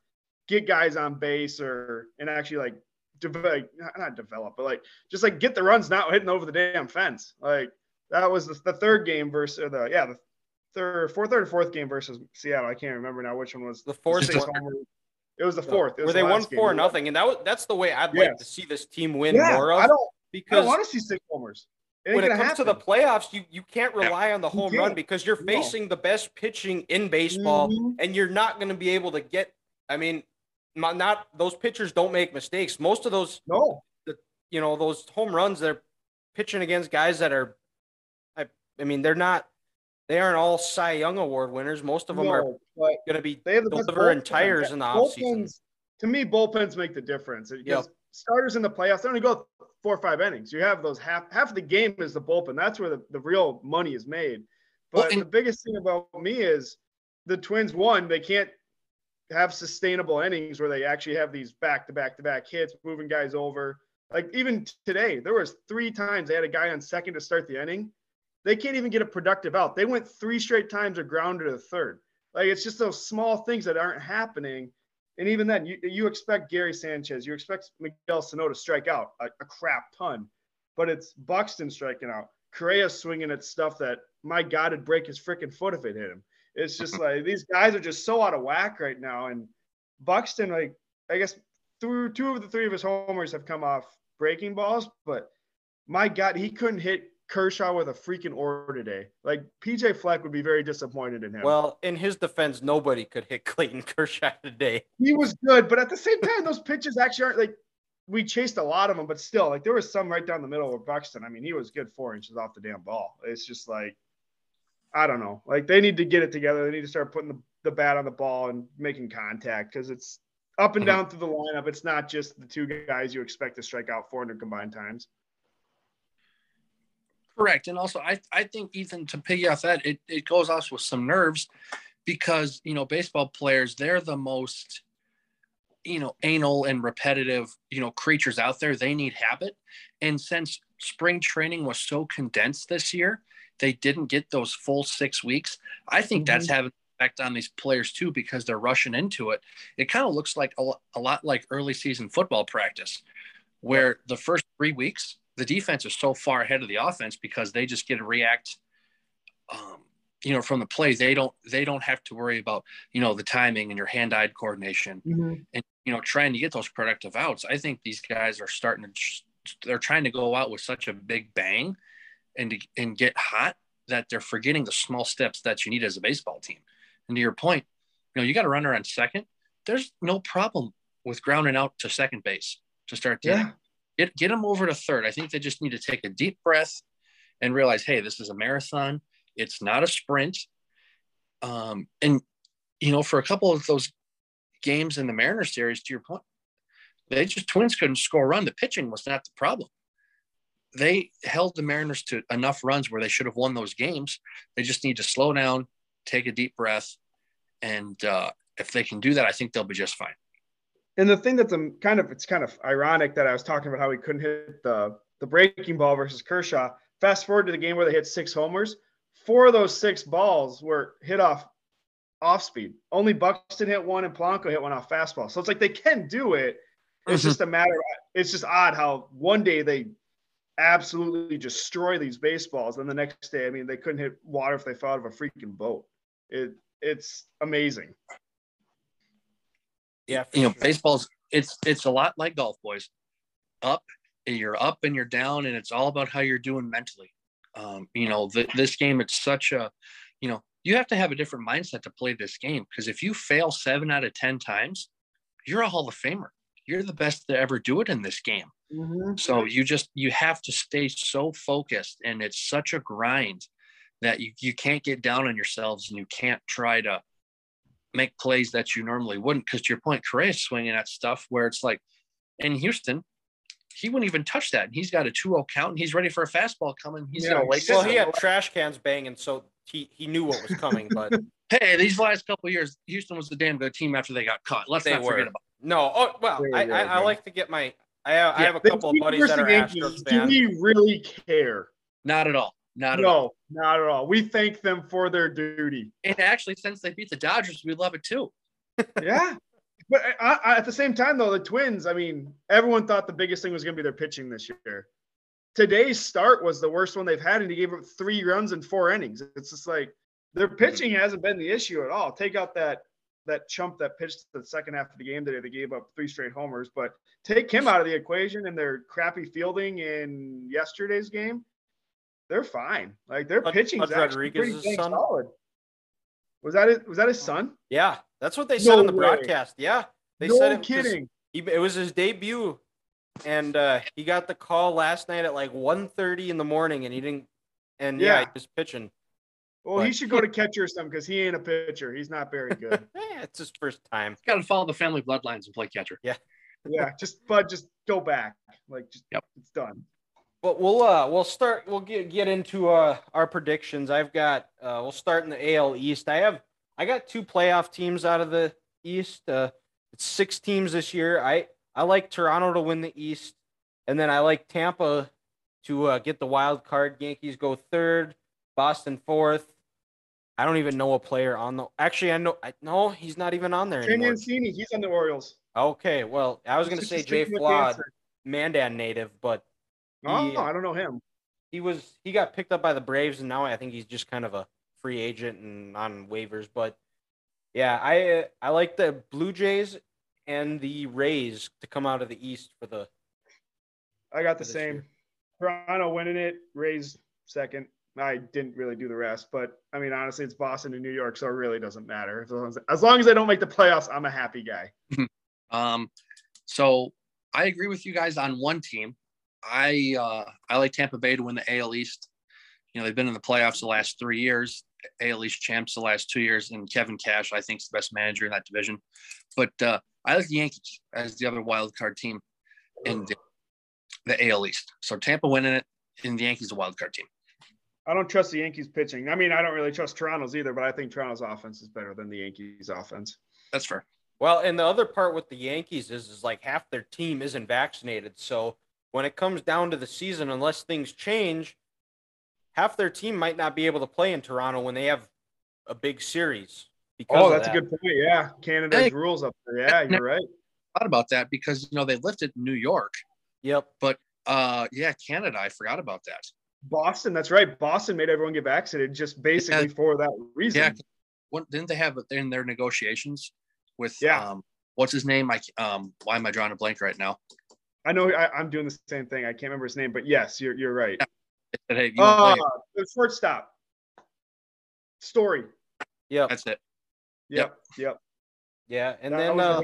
get guys on base or and actually like develop, not develop, but like just like get the runs not hitting over the damn fence. Like that was the, the third game versus the yeah the third, fourth, third, fourth game versus Seattle. I can't remember now which one was the fourth. It was the fourth. Where they won four nothing, and that was that's the way I'd yes. like to see this team win yeah, more of. I don't because I want to see six homers. It when it comes happen. to the playoffs, you you can't rely yeah. on the home run because you're facing no. the best pitching in baseball, mm-hmm. and you're not going to be able to get. I mean, not, not those pitchers don't make mistakes. Most of those, no, the, you know, those home runs they're pitching against guys that are. I, I mean, they're not they aren't all Cy Young Award winners. Most of them no, are going to be they have the delivering tires in the offseason. To me, bullpens make the difference. Because yep. starters in the playoffs, they only go four or five innings. You have those half half of the game is the bullpen. That's where the, the real money is made. But well, the biggest thing about me is the Twins one, they can't have sustainable innings where they actually have these back to back to back hits, moving guys over. Like even today, there was three times they had a guy on second to start the inning they can't even get a productive out. They went three straight times or grounded to the third. Like it's just those small things that aren't happening. And even then, you, you expect Gary Sanchez, you expect Miguel Sano to strike out a, a crap ton, but it's Buxton striking out. Correa swinging at stuff that my God would break his freaking foot if it hit him. It's just like these guys are just so out of whack right now. And Buxton, like I guess through two of the three of his homers have come off breaking balls, but my God, he couldn't hit Kershaw with a freaking order today. Like PJ Fleck would be very disappointed in him. Well, in his defense, nobody could hit Clayton Kershaw today. He was good, but at the same time, those pitches actually aren't like we chased a lot of them, but still, like there was some right down the middle of Buxton. I mean, he was good four inches off the damn ball. It's just like I don't know. Like they need to get it together. They need to start putting the, the bat on the ball and making contact because it's up and mm-hmm. down through the lineup. It's not just the two guys you expect to strike out 400 combined times. Correct. And also, I, I think, Ethan, to piggyback that, it, it goes off with some nerves because, you know, baseball players, they're the most, you know, anal and repetitive, you know, creatures out there. They need habit. And since spring training was so condensed this year, they didn't get those full six weeks. I think mm-hmm. that's having an effect on these players too because they're rushing into it. It kind of looks like a, a lot like early season football practice, where the first three weeks the defense is so far ahead of the offense because they just get to react um, you know from the plays they don't they don't have to worry about you know the timing and your hand-eye coordination. Mm-hmm. and you know trying to get those productive outs i think these guys are starting to they're trying to go out with such a big bang and to, and get hot that they're forgetting the small steps that you need as a baseball team. And to your point you know you got a runner on second. There's no problem with grounding out to second base to start the yeah get get them over to third. I think they just need to take a deep breath and realize, hey, this is a marathon. It's not a sprint. Um, and you know, for a couple of those games in the Mariners series, to your point, they just Twins couldn't score a run. The pitching was not the problem. They held the Mariners to enough runs where they should have won those games. They just need to slow down, take a deep breath, and uh, if they can do that, I think they'll be just fine and the thing that's um, kind of it's kind of ironic that I was talking about how he couldn't hit the the breaking ball versus Kershaw. Fast forward to the game where they hit six homers. Four of those six balls were hit off off speed. Only Buxton hit one and Polanco hit one off fastball. So it's like they can do it. It's mm-hmm. just a matter. Of, it's just odd how one day they absolutely destroy these baseballs, and the next day, I mean, they couldn't hit water if they fell out of a freaking boat. It it's amazing. Yeah, you know, sure. baseball's it's it's a lot like golf, boys. Up, you're up and you're down, and it's all about how you're doing mentally. Um, you know, th- this game, it's such a, you know, you have to have a different mindset to play this game because if you fail seven out of ten times, you're a Hall of Famer. You're the best to ever do it in this game. Mm-hmm. So you just you have to stay so focused, and it's such a grind that you you can't get down on yourselves, and you can't try to make plays that you normally wouldn't. Because to your point, Correa swinging at stuff where it's like in Houston, he wouldn't even touch that. And he's got a 2-0 count and he's ready for a fastball coming. He's yeah, gonna wait. Well, he had trash cans banging, so he, he knew what was coming. But hey, these last couple years, Houston was a damn good team after they got caught. Let's they not were. forget about. It. No, oh well, I, I, I, like to get my. I have, yeah, I have a couple of buddies that are Astros fans. Do we really care? Not at all. Not at all. No, not at all. We thank them for their duty. And actually, since they beat the Dodgers, we love it too. Yeah. But I, I, at the same time, though, the Twins, I mean, everyone thought the biggest thing was going to be their pitching this year. Today's start was the worst one they've had, and he gave up three runs in four innings. It's just like their mm-hmm. pitching hasn't been the issue at all. Take out that that chump that pitched the second half of the game today. They gave up three straight homers, but take him out of the equation and their crappy fielding in yesterday's game, they're fine. Like their Pudge- pitching is Pudge actually pretty Rodriguez's son? solid. Was that it? Was that his son? Yeah, that's what they said on the way. broadcast. Yeah, they no said it 'cause kidding. He, it was his debut, and uh, he got the call last night at like 1.30 in the morning, and he didn't. And yeah, Yeah. he was pitching. Well, he should go to catcher or something because he ain't a pitcher. He's not very good. yeah, it's his first time. Got to follow the family bloodlines and play catcher. Yeah, yeah, just but just go back. Like, just Yep. it's done. But we'll uh we'll start we'll get get into uh our predictions. I've got uh we'll start in the AL East. I have I got two playoff teams out of the East. Uh it's six teams this year. I I like Toronto to win the East, and then I like Tampa to uh, get the wild card. Yankees go third, Boston fourth. I don't even know a player on the. Actually, I know. I no, he's not even on there anymore. Mancini, he's on the Orioles. Okay, well, I was gonna say Jay Flaa. Mandan native, but Oh, he- I don't know him. he was he got picked up by the Braves, and now I think he's just kind of a free agent and on waivers. But yeah, I uh, I like the Blue Jays and the Rays to come out of the East for the. I got the same. year. Toronto winning it, Rays second. I didn't really do the rest, but I mean, honestly, it's Boston and New York, so it really doesn't matter. As long as, as long as they don't make the playoffs, I'm a happy guy. Um, so I agree with you guys on one team. I uh, I like Tampa Bay to win the AL East. You know, they've been in the playoffs the last three years, AL East champs the last two years, and Kevin Cash, I think, is the best manager in that division. But uh, I like the Yankees as the other wild card team in the, the AL East. So Tampa winning it, and the Yankees a wild card team. I don't trust the Yankees pitching. I mean, I don't really trust Toronto's either, but I think Toronto's offense is better than the Yankees offense. That's fair. Well, and the other part with the Yankees is is like half their team isn't vaccinated, so when it comes down to the season, unless things change, half their team might not be able to play in Toronto when they have a big series. Because Oh, of that's a good point. Yeah, Canada's Hey. rules up there. Yeah, you're right. Thought about that because you know they lifted New York. Yep. But uh, yeah, Canada. I forgot about that. Boston, that's right. Boston made everyone get vaccinated just basically for that reason. Yeah, what didn't they have it in their negotiations with Yeah. um what's his name? I um why am I drawing a blank right now? I know I, I'm doing the same thing. I can't remember his name, but yes, you're you're right. They said, hey, you Uh, the shortstop. Story. Yeah. That's it. Yep. Yep. Yeah. And That then uh.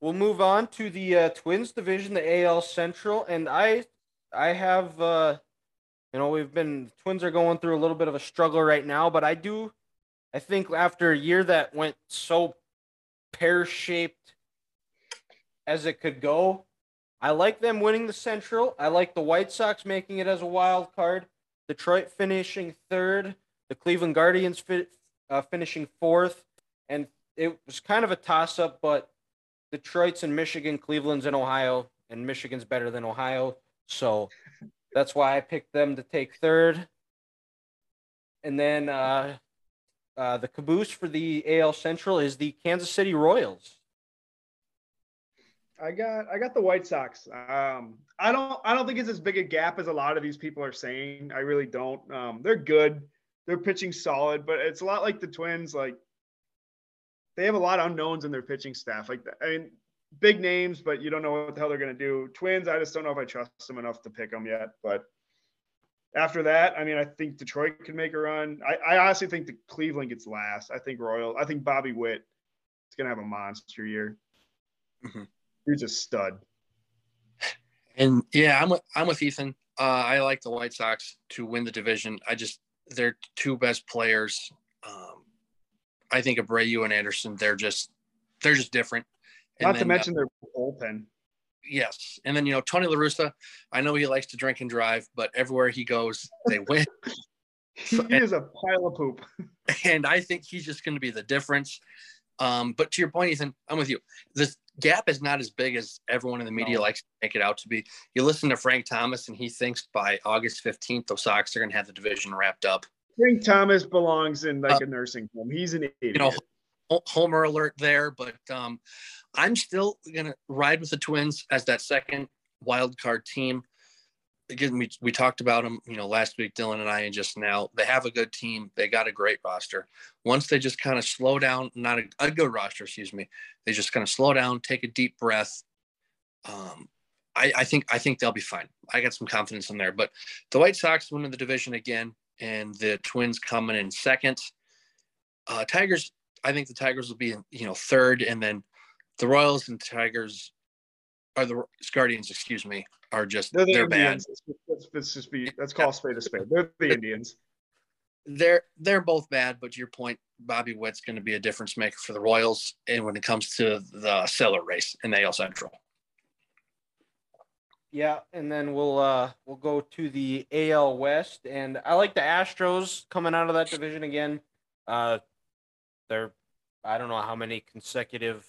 We'll move on to the uh, Twins division, the AL Central, and I, I have, uh, you know, we've been Twins are going through a little bit of a struggle right now, but I do, I think after a year that went so pear shaped as it could go, I like them winning the Central. I like the White Sox making it as a wild card. Detroit finishing third, the Cleveland Guardians fi- uh, finishing fourth, and it was kind of a toss up, but Detroit's in Michigan, Cleveland's in Ohio, and Michigan's better than Ohio. So that's why I picked them to take third. And then uh, uh, the caboose for the AL Central is the Kansas City Royals. I got I got the White Sox. Um, I don't I don't think it's as big a gap as a lot of these people are saying. I really don't. Um, they're good. They're pitching solid, but it's a lot like the Twins. Like they have a lot of unknowns in their pitching staff. Like I mean, big names, but you don't know what the hell they're gonna do. Twins, I just don't know if I trust them enough to pick them yet. But after that, I mean, I think Detroit could make a run. I, I honestly think the Cleveland gets last. I think Royal. I think Bobby Witt is gonna have a monster year. Mhm. He's a stud. And yeah, I'm with I'm with Ethan. Uh, I like the White Sox to win the division. I just their two best players. Um, I think Abreu and Anderson. They're just they're just different. And Not to then, uh, mention their bullpen. yes, and then you know Tony La Russa. I know he likes to drink and drive, but everywhere he goes, they win. He is a pile of poop. and I think he's just going to be the difference. Um, but to your point, Ethan, I'm with you. This gap is not as big as everyone in the media no. likes to make it out to be. You listen to Frank Thomas, and he thinks by August 15th, the Sox are going to have the division wrapped up. Frank Thomas belongs in like uh, a nursing home. He's an idiot. You know, homer alert there, but um, I'm still going to ride with the Twins as that second wild card team. Again, we, we talked about them, you know, last week, Dylan and I, and just now. They have a good team. They got a great roster. Once they just kind of slow down, not a, a good roster, excuse me. They just kind of slow down, take a deep breath. Um, I, I think I think they'll be fine. I got some confidence in there. But the White Sox winning the division again, and the Twins coming in second. Uh, Tigers, I think the Tigers will be, you know, third, and then the Royals and Tigers are the Guardians, excuse me, are just they're, the they're bad. Let's, let's, just be let's call spade a spade. They're the Indians. They're they're both bad, but to your point, Bobby Witt's going to be a difference maker for the Royals, and when it comes to the cellar race in the AL Central. Yeah, and then we'll uh we'll go to the AL West, and I like the Astros coming out of that division again. Uh, they're I don't know how many consecutive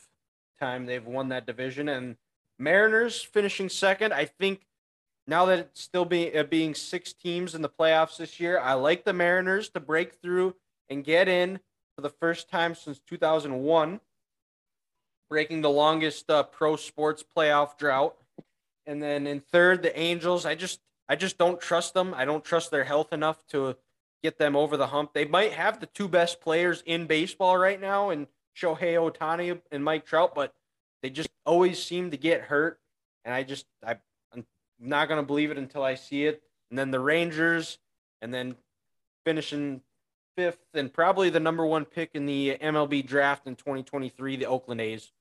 time they've won that division, and Mariners finishing second. I think now that it's still being uh, being six teams in the playoffs this year, I like the Mariners to break through and get in for the first time since 2001, breaking the longest uh, pro sports playoff drought. And then in third, the Angels. I just I just don't trust them. I don't trust their health enough to get them over the hump. They might have the two best players in baseball right now, and Shohei Ohtani and Mike Trout, but they just always seem to get hurt. And I just I, I'm not gonna believe it until I see it. And then the Rangers, and then finishing fifth and probably the number one pick in the MLB draft in 2023, the Oakland A's.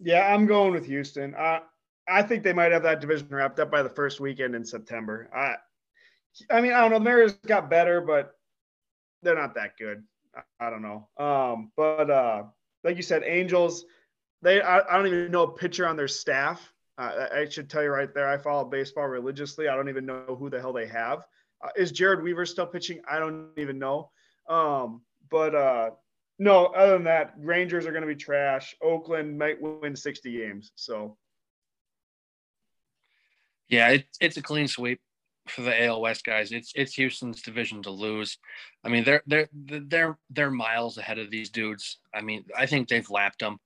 Yeah, I'm going with Houston. Uh, I think they might have that division wrapped up by the first weekend in September. I, I mean, I don't know. The Mariners got better, but they're not that good. I, I don't know. Um, but uh, like you said, Angels. They, I, I don't even know a pitcher on their staff. Uh, I should tell you right there. I follow baseball religiously. I don't even know who the hell they have. Uh, is Jered Weaver still pitching? I don't even know. Um, but uh, no, other than that, Rangers are going to be trash. Oakland might win 60 games. So yeah, it, it's a clean sweep for the AL West guys. It's it's Houston's division to lose. I mean, they're they're they're they're miles ahead of these dudes. I mean, I think they've lapped them.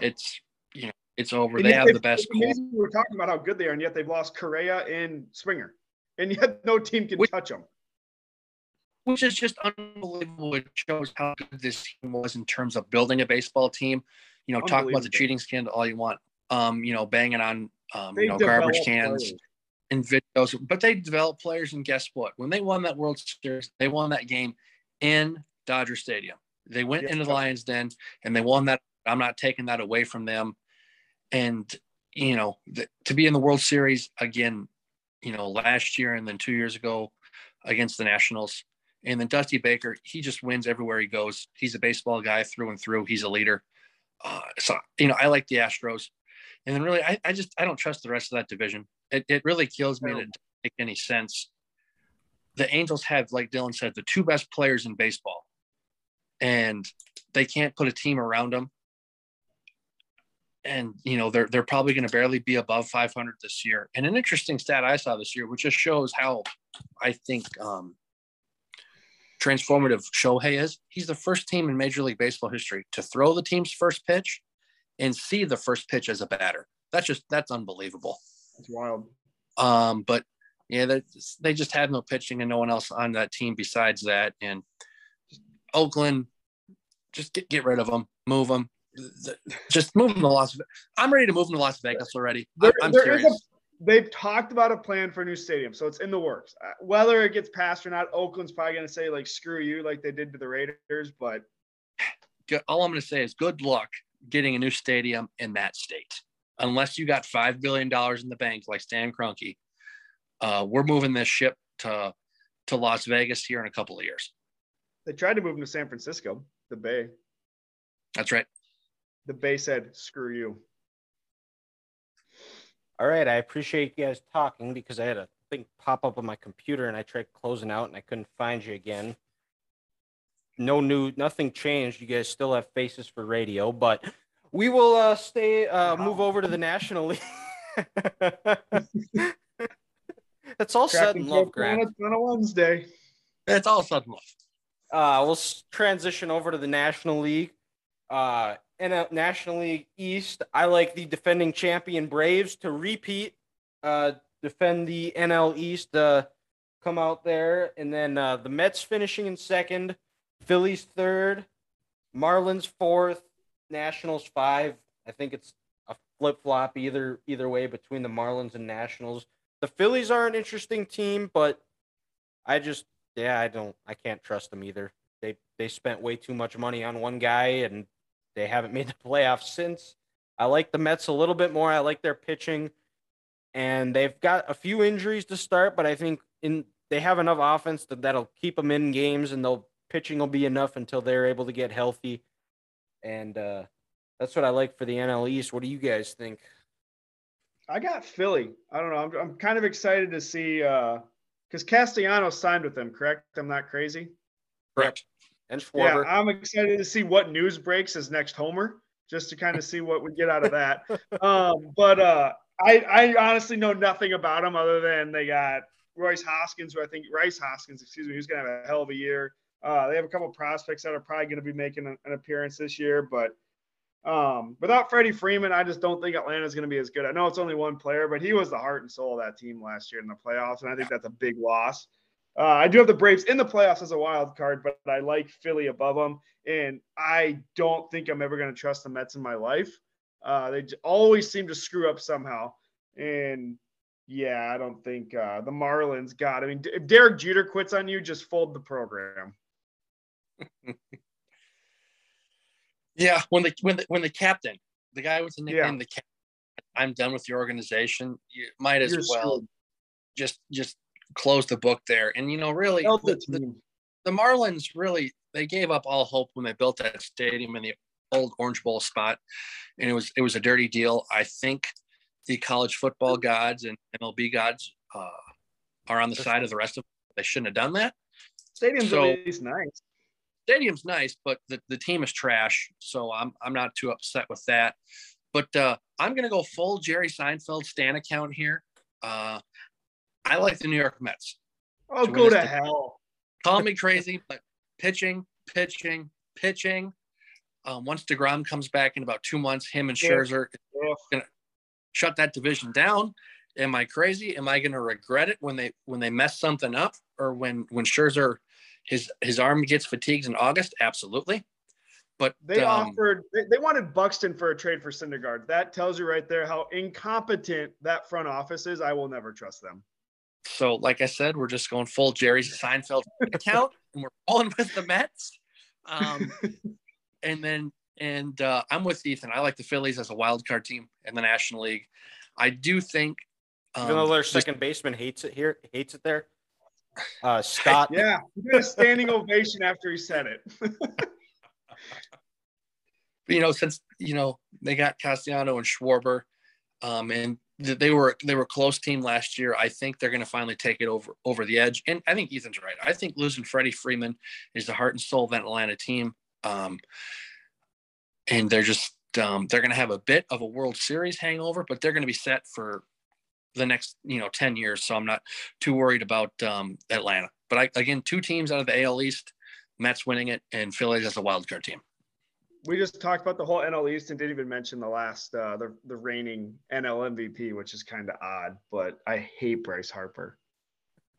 It's you know it's over. They have the best. We are talking about how good they are, and yet they've lost Correa and Springer, and yet no team can which, touch them. Which is just unbelievable. It shows how good this team was in terms of building a baseball team. You know, talk about the cheating scandal all you want. Um, you know, banging on um, you know, garbage cans players. and videos. But they developed players, and guess what? When they won that World Series, they won that game in Dodger Stadium. They went into the Lions Den and they won that. I'm not taking that away from them. And you know, the, to be in the World Series again, you know, last year and then two years ago against the Nationals. And then Dusty Baker, he just wins everywhere he goes. He's a baseball guy through and through. He's a leader. Uh, so you know, I like the Astros. And then really, I, I just I don't trust the rest of that division. It, it really kills me It doesn't make any sense. The Angels have, like Dylan said, the two best players in baseball, and they can't put a team around them. And you know they're they're probably going to barely be above 500 this year. And an interesting stat I saw this year, which just shows how I think um, transformative Shohei is. He's the first team in Major League Baseball history to throw the team's first pitch and see the first pitch as a batter. That's just that's unbelievable. It's wild. Um, but yeah, they they just had no pitching and no one else on that team besides that. And Oakland, just get get rid of them, move them, just moving to Las. Vegas. I'm ready to move to Las Vegas already. There, I'm, I'm A, they've talked about a plan for a new stadium, so it's in the works. Uh, whether it gets passed or not, Oakland's probably going to say like "screw you," like they did to the Raiders. But all I'm going to say is good luck getting a new stadium in that state. Unless you got $5 billion in the bank like Stan Kroenke, uh, we're moving this ship to, to Las Vegas here in a couple of years. They tried to move them to San Francisco, the Bay. That's right. The base said, screw you. All right. I appreciate you guys talking because I had a thing pop up on my computer and I tried closing out and I couldn't find you again. no new, nothing changed. You guys still have faces for radio, but we will uh, stay, uh, move over to the National League. That's all sudden love, Grant. On a Wednesday. It's all sudden love. Uh, we'll transition over to the National League. Uh, a National League East, I like the defending champion Braves to repeat, uh, defend the NL East, uh, come out there, and then uh, the Mets finishing in second, Phillies third, Marlins fourth, Nationals five. I think it's a flip flop either either way between the Marlins and Nationals. The Phillies are an interesting team, but I just yeah I don't I can't trust them either. They they spent way too much money on one guy and they haven't made the playoffs since. I like the Mets a little bit more. I like their pitching, and they've got a few injuries to start, but I think in they have enough offense that that'll keep them in games, and they'll pitching will be enough until they're able to get healthy. And uh, that's what I like for the NL East. What do you guys think? I got Philly. I don't know. I'm, I'm kind of excited to see because uh, Castellanos signed with them, correct? I'm not crazy. Correct. And Schwarber. Yeah, I'm excited to see what news breaks as next homer, just to kind of see what we get out of that. um, but uh, I, I honestly know nothing about them other than they got Royce Hoskins, who I think Rice Hoskins, excuse me, who's going to have a hell of a year. Uh, they have a couple prospects that are probably going to be making an, an, appearance this year, but um, without Freddie Freeman, I just don't think Atlanta's going to be as good. I know it's only one player, but he was the heart and soul of that team last year in the playoffs, and I think that's a big loss. Uh, I do have the Braves in the playoffs as a wild card, but I like Philly above them, and I don't think I'm ever going to trust the Mets in my life. Uh, they always seem to screw up somehow, and yeah, I don't think uh, the Marlins got. I mean, if Derek Jeter quits on you, just fold the program. yeah, when the when the when the captain, the guy with the nickname, yeah. the captain, I'm done with your organization. You might as You're well screwed. just just close the book there. And you know, really, the, the, the Marlins really they gave up all hope when they built that stadium in the old Orange Bowl spot, and it was it was a dirty deal. I think the college football gods and MLB gods uh, are on the side of the rest of them. They shouldn't have done that. Stadium's so, at least nice. Stadium's nice, but the, the team is trash. So I'm I'm not too upset with that. But uh, I'm gonna go full Jerry Seinfeld Stan account here. Uh, I like the New York Mets. Oh, to go to hell. Call me crazy, but pitching, pitching, pitching. Um, once Degrom comes back in about two months, him and Scherzer yeah. gonna shut that division down. Am I crazy? Am I going to regret it when they when they mess something up or when when Scherzer his his arm gets fatigued in August? Absolutely. But they um, offered they, they, wanted Buxton for a trade for Syndergaard. That tells you right there how incompetent that front office is. I will never trust them. So, like I said, we're just going full Jerry Seinfeld account, and we're rolling with the Mets. Um, and then, and uh, I'm with Ethan. I like the Phillies as a wild card team in the National League. I do think, um, even though their second baseman hates it here, hates it there. Uh, Scott. yeah, he did a standing ovation after he said it. you know, since you know they got Castellano and Schwarber, um, and they were they were a close team last year. I think they're going to finally take it over over the edge. And I think Ethan's right. I think losing Freddie Freeman is the heart and soul of that Atlanta team. Um, and they're just um, they're going to have a bit of a World Series hangover, but they're going to be set for the next you know ten years. So I'm not too worried about um, Atlanta. But I, again, two teams out of the AL East, Mets winning it, and Phillies as a wild card team we just talked about the whole NL East and didn't even mention the last uh, the the reigning NL MVP, which is kind of odd. But I hate Bryce Harper.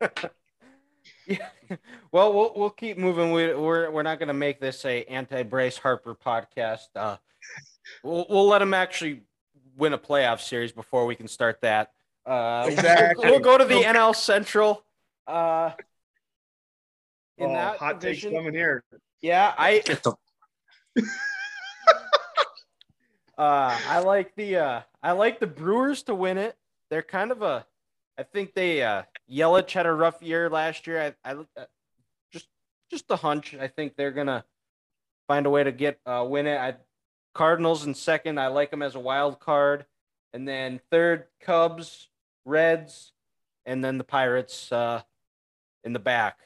yeah. Well, we'll we'll keep moving. We, we're we're not going to make this a anti Bryce Harper podcast. Uh, we'll we'll let him actually win a playoff series before we can start that. Uh, exactly. We'll, we'll go to the okay. NL Central. Uh, in oh, that hot division. takes coming here. Yeah, I. Uh, I like the uh, I like the Brewers to win it. They're kind of a, I think they uh, Yelich had a rough year last year. I, I uh, just just a hunch. I think they're gonna find a way to get uh, win it. I Cardinals in second. I like them as a wild card, and then third Cubs, Reds, and then the Pirates uh, in the back.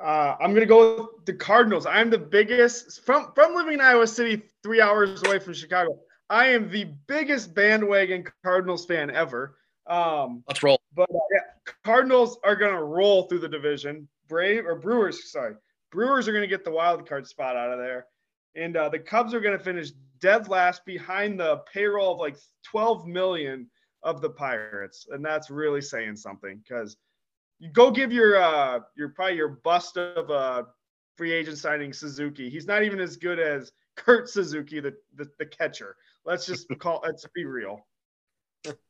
Uh, I'm gonna go with the Cardinals. I'm the biggest from from living in Iowa City, three hours away from Chicago. I am the biggest bandwagon Cardinals fan ever. Um, Let's roll. but uh, yeah, Cardinals are gonna roll through the division. Brave or Brewers, sorry, Brewers are gonna get the wild card spot out of there, and uh, the Cubs are gonna finish dead last behind the payroll of like 12 million of the Pirates, and that's really saying something because you go give your uh your probably your bust of uh free agent signing Suzuki. He's not even as good as Kurt Suzuki, the the, the catcher. Let's just call let's be real.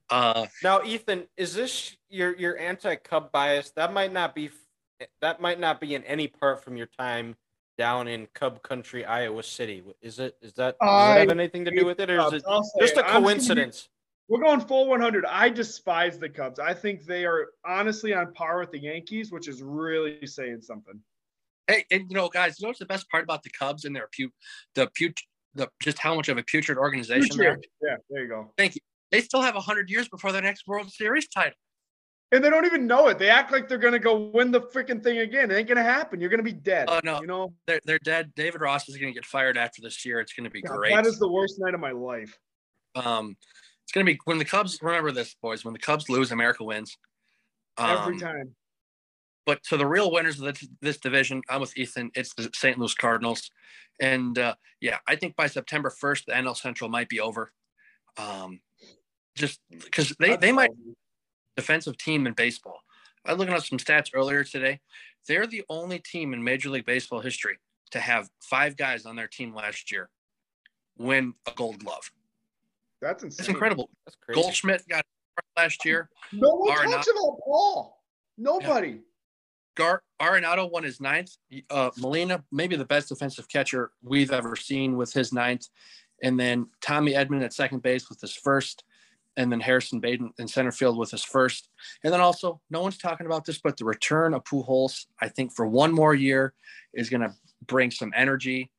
Uh, Now, Ethan, is this your your anti-Cub bias? That might not be that might not be in any part from your time down in Cub Country, Iowa City. Is it? Is that does I it have anything to do with it, or is it just a it. I'm coincidence? We're going full 100. I despise the Cubs. I think they are honestly on par with the Yankees, which is really saying something. hey, and you know, guys, you know what's the best part about the Cubs and their pu- the put the just how much of a putrid organization they are? Yeah, there you go. Thank you. They still have hundred years before their next World Series title. And they don't even know it. They act like they're gonna go win the freaking thing again. It ain't gonna happen. You're gonna be dead. Oh, no. You know, They're they're dead. David Ross is going to get fired after this year. It's going to be God, great. that is the worst night of my life. um, it's going to be when the Cubs. Remember this, boys. When the Cubs lose, America wins. Um, Every time. But to the real winners of this, this division, I'm with Ethan. It's the St. Louis Cardinals, and uh, yeah, I think by September 1st, the NL Central might be over. Um, just because they they might defensive team in baseball. I was looking at some stats earlier today. They're the only team in Major League Baseball history to have five guys on their team last year win a Gold Glove. That's insane. It's incredible. That's crazy. Goldschmidt got last year. No one Are talks about Paul. Nobody. Gar Arenado won his ninth. Uh, Molina, maybe the best defensive catcher we've ever seen with his ninth. And then Tommy Edman at second base with his first. And then Harrison Bader in center field with his first. And then also, no one's talking about this, but the return of Pujols, I think for one more year is going to bring some energy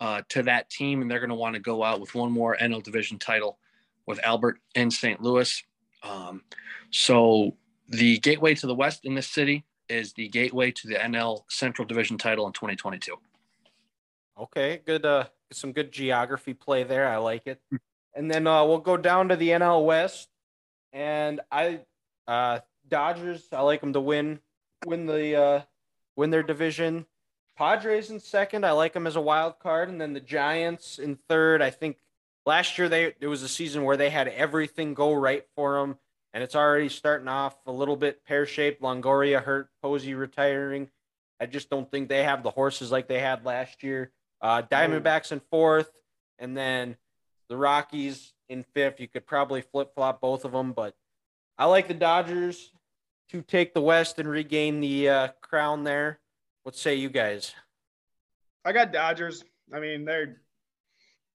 uh, to that team. And they're going to want to go out with one more NL division title with Albert in St. Louis. Um, so the gateway to the West in this city is the gateway to the NL Central Division title in 2022. Okay, good. Uh, some good geography play there. I like it. And then uh, we'll go down to the NL West, and I, uh, Dodgers. I like them to win, win the, uh, win their division. Padres in second. I like them as a wild card, and then the Giants in third. I think last year they it was a season where they had everything go right for them, and it's already starting off a little bit pear shaped. Longoria hurt, Posey retiring. I just don't think they have the horses like they had last year. Uh, Diamondbacks in fourth, and then the Rockies in fifth. You could probably flip flop both of them, but I like the Dodgers to take the West and regain the uh, crown there. What say you guys? I got Dodgers. I mean, they're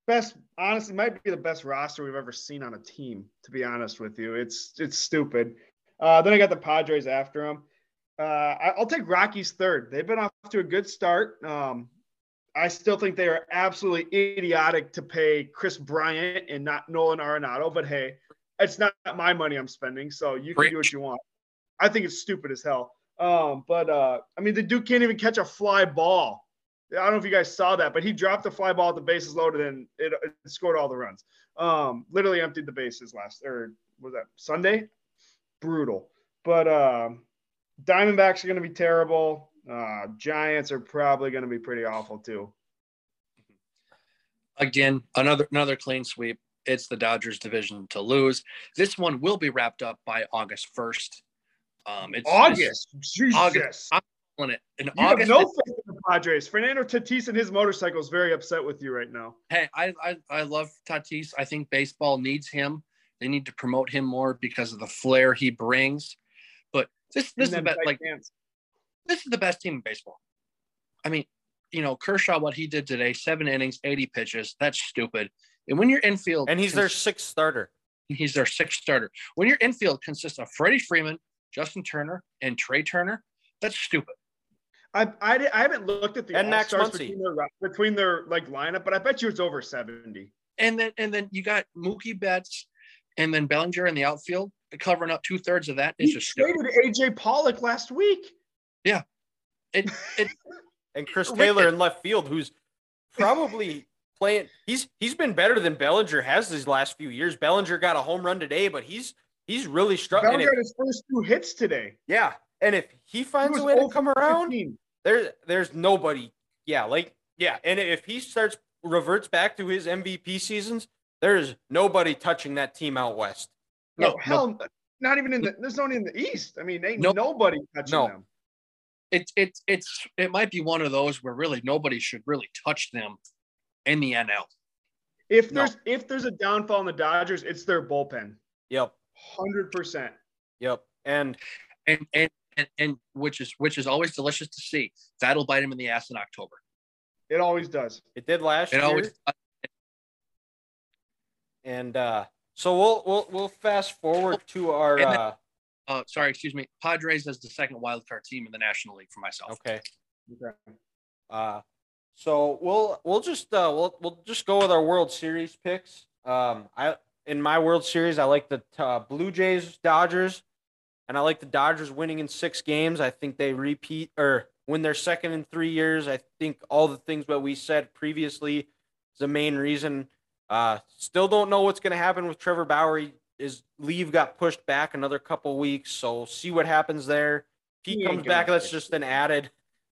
best. Honestly, might be the best roster we've ever seen on a team. To be honest with you, it's it's stupid. Uh, then I got the Padres after them. Uh, I, I'll take Rockies third. They've been off to a good start. Um, I still think they are absolutely idiotic to pay Kris Bryant and not Nolan Arenado. But hey, it's not my money I'm spending, so you can do what you want. I think it's stupid as hell. Um, but uh, I mean, the dude can't even catch a fly ball. I don't know if you guys saw that, but he dropped the fly ball at the bases loaded and it, it scored all the runs. Um, literally emptied the bases last or was that Sunday? Brutal. But uh, Diamondbacks are going to be terrible. Uh, Giants are probably going to be pretty awful too. Again, another another clean sweep. It's the Dodgers division to lose. This one will be wrapped up by August 1st. Um, it's August, Jesus. August. I'm calling it in you August. have no faith in the Padres. Fernando Tatis and his motorcycle is very upset with you right now. hey, I, I I love Tatis. I think baseball needs him. They need to promote him more because of the flair he brings. But this this is the best, like tight this is the best team in baseball. I mean, you know, Kershaw, what he did today, seven innings, 80 pitches, that's stupid. And when your infield And he's their sixth starter. he's their sixth starter. When your infield consists of Freddie Freeman, Justin Turner, and Trea Turner, that's stupid. I, I, I haven't looked at the And Max All-Stars between their, between their like lineup, but I bet you it's over 70. And then and then you got Mookie Betts and then Bellinger in the outfield covering up two thirds of that. It's He just stupid. traded AJ Pollock last week. it it and Chris Rick- Taylor in left field, who's probably playing. He's he's been better than Bellinger has these last few years. Bellinger got a home run today, but he's he's really struggling. Bellinger had his first two hits today. Yeah, and if he He finds was a way to come around, 15. there's there's nobody. Yeah, like yeah, and if he starts reverts back to his MVP seasons, there's nobody touching that team out west. No, No, hell, not even in the. There's no one in the East. I mean, ain't Nope. nobody touching No. them. it's it's it's it might be one of those where really nobody should really touch them in the NL. If No. there's if there's a downfall in the Dodgers, it's their bullpen. Yep, Hundred percent. yep, and And and and, and which is which is always delicious to see. That'll bite him in the ass in October. It always does. it did last It year. always and uh, so we'll we'll we'll fast forward to our. Then- uh, uh sorry, excuse me. Padres as the second wild card team in the National League for myself. okay. Okay. Uh, so we'll we'll just uh, we'll we'll just go with our World Series picks. Um, I in my World Series, I like the uh, Blue Jays, Dodgers, and I like the Dodgers winning in six games. I think they repeat or win their second in three years. I think all the things that we said previously is the main reason. Uh, still don't know what's going to happen with Trevor Bauer. He- His leave got pushed back another couple weeks, so see what happens there. Pete He comes back. That's just an added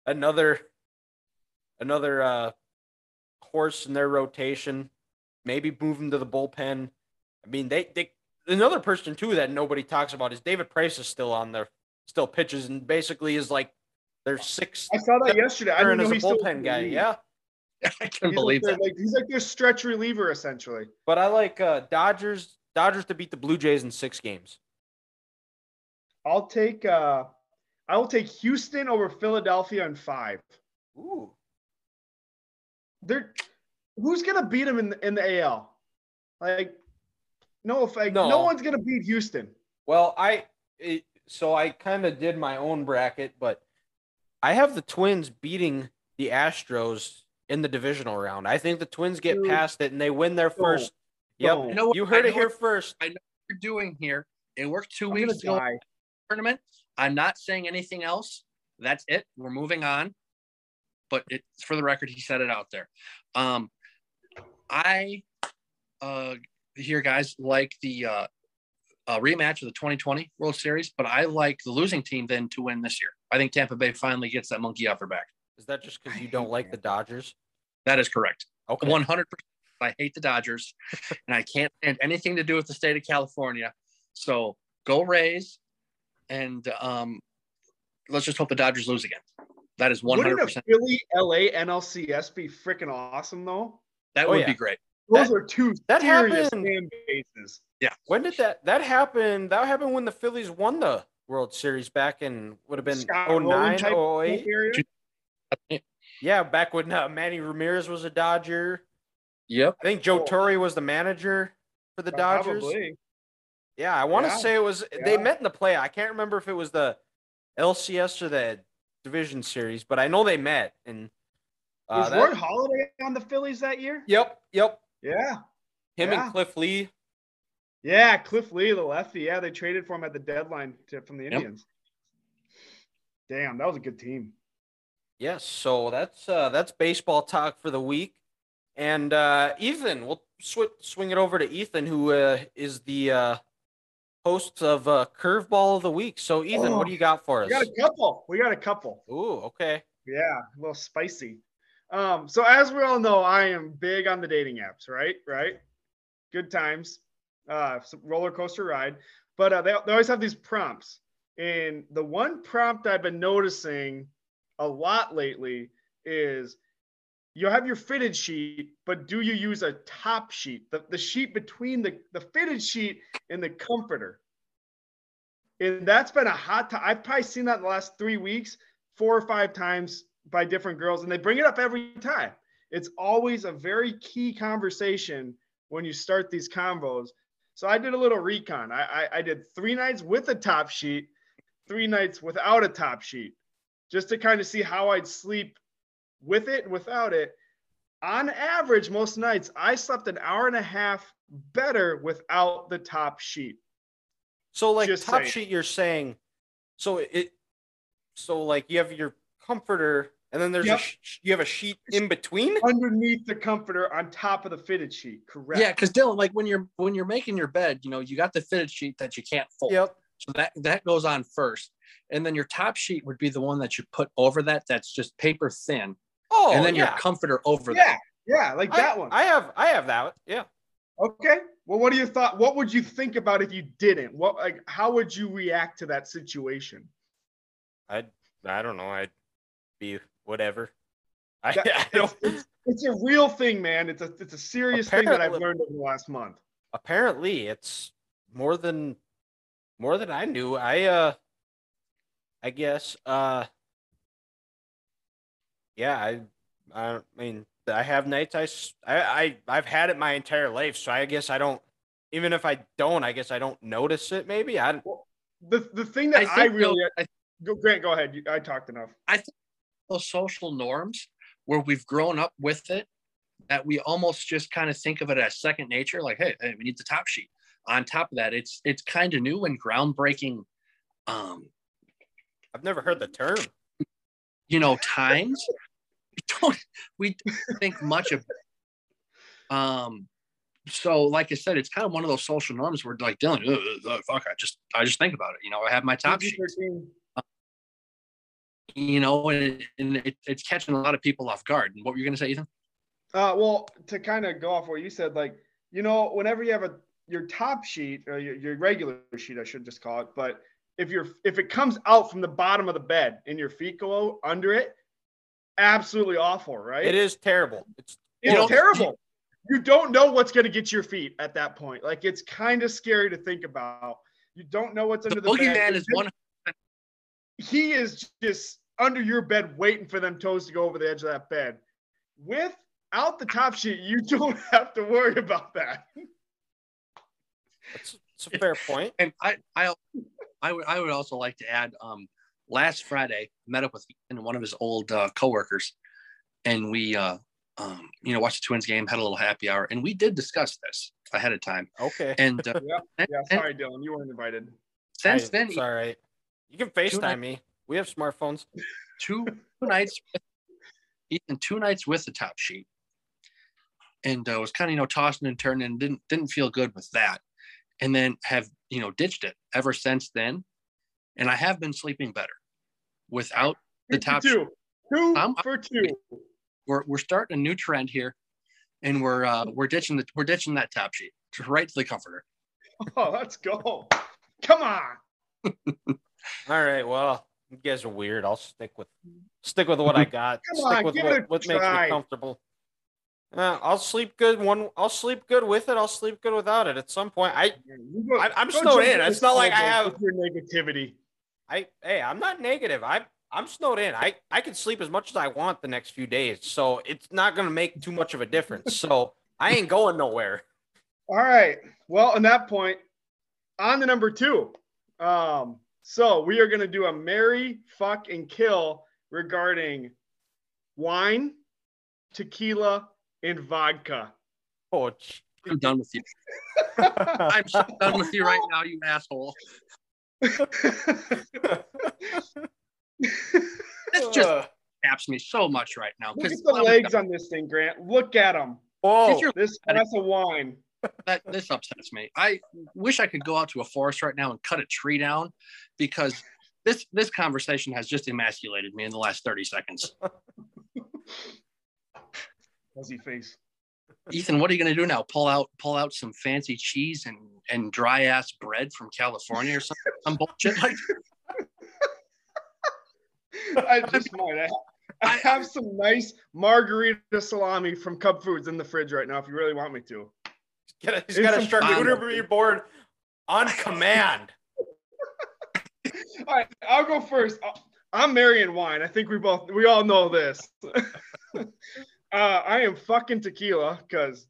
another another uh horse in their rotation. Maybe move him to the bullpen. I mean, they they another person too that nobody talks about is David Price is still on there, still pitches and basically is like their sixth I saw that yesterday. I didn't as know a he still was bullpen guy. league. Yeah, I can't He's believe like that. Like, he's like their stretch reliever essentially. but I like uh Dodgers Dodgers to beat the Blue Jays in six games. I'll take uh I will take Houston over Philadelphia in five. Ooh, They're who's gonna beat them in the, in the AL? Like, no, if like, no. No. one's gonna beat Houston. Well, I it, so I kind of did my own bracket, but I have the Twins beating the Astros in the divisional round. I think the Twins get Dude. past it and they win their first. Yep, Don't. You know what? you heard I know what you're doing here. It worked 2 I'm weeks ago. tournament. I'm not saying anything else. That's it. We're moving on. But it's for the record, he said it out there. Um, I uh, here, guys, like the uh, uh, rematch of the 2020 World Series, but I like the losing team then to win this year. I think Tampa Bay finally gets that monkey off their back. Is that just because you don't hate like the. Dodgers? That is correct. Okay. 100%. I hate the Dodgers, and I can't stand anything to do with the state of California. So go Rays, and um, let's just hope the Dodgers lose again. That is 100%. Wouldn't a Philly LA NLCS be freaking awesome though? That Oh, would yeah. be great. Those That- are two that serious happened- fan bases. When did that that happen? That happened when the Phillies won the World Series back in would have been Scott Rowland 09, 08. Yeah, back when uh, Manny Ramirez was a Dodger. Yep. I think Joe. Torre was the manager for the Dodgers. Probably. Yeah, I want to Yeah, say it was they met in the play. I can't remember if it was the LCS or the division series, but I know they met. And uh, Was that- Roy Halladay on the Phillies that year? yep, yep. Yeah. Him Yeah. and Cliff Lee. Yeah, Cliff Lee, the lefty. Yeah, they traded for him at the deadline to, from the Yep. Indians. Damn, that was a good team. Yes, so that's uh, that's baseball talk for the week. And uh, Ethan, we'll sw- swing it over to Ethan, who uh, is the uh, host of uh, Curveball of the Week. So, Ethan, what do you got for us? We got a couple. We got a couple. Ooh, okay. Yeah, a little spicy. Um, so as we all know, I am big on the dating apps, right? Right. Good times, uh, roller coaster ride. But uh, they, they always have these prompts, and the one prompt I've been noticing a lot lately is you have your fitted sheet, but do you use a top sheet, the, the sheet between the, the fitted sheet and the comforter? And that's been a hot time. I've probably seen that in the last three weeks, four or five times by different girls, and they bring it up every time. It's always a very key conversation when you start these combos. So I did a little recon. I, I, I did three nights with a top sheet, three nights without a top sheet, just to kind of see how I'd sleep with it and without it. On average, most nights I slept an hour and a half better without the top sheet. So, like Just top saying. sheet, you're saying, so it, so like you have your comforter, and then there's Yep. a sh- you have a sheet in between. Underneath the comforter on top of the fitted sheet. Correct. Yeah, because Dylan, like when you're when you're making your bed, you know, you got the fitted sheet that you can't fold. Yep. So that that goes on first, and then your top sheet would be the one that you put over that. That's just paper thin, Oh, and then yeah. your comforter over Yeah. that. Yeah, like I, that one. I have I have that. one. Yeah. okay. Well, what do you thought? What would you think about if you didn't? What like how would you react to that situation? I I don't know. I'd be whatever. I, That- I don't. it's, it's a real thing, man. It's a it's a serious thing that I've learned over the last month. Apparently, it's more than more than I knew. I uh, I guess uh, yeah. I I mean, I have nights. I I, I have had it my entire life, so I guess I don't. Even if I don't, I guess I don't notice it. Maybe I. The the thing that I, think, really I go Grant, go ahead. I talked enough. Those social norms where we've grown up with it that we almost just kind of think of it as second nature like hey, hey we need the top sheet on top of that it's it's kind of new and groundbreaking um I've never heard the term. you know times we don't we don't think much of it. um so like i said it's kind of one of those social norms where like dylan "Ugh, ugh, ugh, fuck i just i just think about it you know i have my top sheet PG-13. You know and, and it, it's catching a lot of people off guard and what were you going to say ethan Uh, well, to kind of go off what you said, like you know, whenever you have a your top sheet or your, your regular sheet, I should just call it, but if you're if it comes out from the bottom of the bed and your feet go under it, absolutely awful, right? It is terrible. It's It's You know, terrible. You don't know what's going to get your feet at that point. Like it's kind of scary to think about. You don't know what's the under the bed. boogeyman is one He is just under your bed waiting for them toes to go over the edge of that bed. Without the top sheet, you don't have to worry about that. it's, it's a fair point. and I, I, I would, I would also like to add. Um, last Friday, met up with Ethan, one of his old uh, coworkers, and we, uh, um, you know, watched the Twins game, had a little happy hour, and we did discuss this ahead of time. Okay. And uh, Yeah, and- Yeah, and sorry, Dylan, you weren't invited. since I- then, it's all right. You can FaceTime me. We have smartphones. two, two nights, Ethan, two nights with the top sheet, and uh, was kind of you know tossing and turning, and didn't didn't feel good with that, and then have you know ditched it ever since then, and I have been sleeping better without the Two top for two. Two I'm- for two. we're we're starting a new trend here, and we're uh, we're ditching the we're ditching that top sheet just right to the comforter. Oh, let's go. Come on. All right. Well, you guys are weird. I'll stick with stick with what I got. Come stick on, with give it a what, what makes try. me comfortable. Uh, I'll sleep good. One. I'll sleep good with it. I'll sleep good without it. At some point, I. Go- I- I'm snowed in. It's not like I have- your negativity. I. Hey, I'm not negative. I. I'm snowed in. I. I can sleep as much as I want the next few days. So it's not gonna make too much of a difference. So I ain't going nowhere. All right. Well, on that point, on to number two. Um, so we are going to do a marry, fuck, and kill regarding wine, tequila, and vodka. Oh. I'm done with you. I'm so done with you right now, you asshole. This just Ugh. taps me so much right now Look at the legs on this thing, Grant. Look at them. Whoa. your- This glass of wine. That this upsets me. I wish I could go out to a forest right now and cut a tree down because this this conversation has just emasculated me in the last 30 seconds. Fuzzy face. Ethan, what are you gonna do now? Pull out pull out some fancy cheese and and dry ass bread from California or something some bullshit like I just might. I, I have some nice Margherita salami from Cub Foods in the fridge right now if you really want me to. Get a, he's It's got a charcuterie board on command. All right, I'll go first. I'll- I'm marrying wine. I think we both we all know this. uh, I am fucking tequila because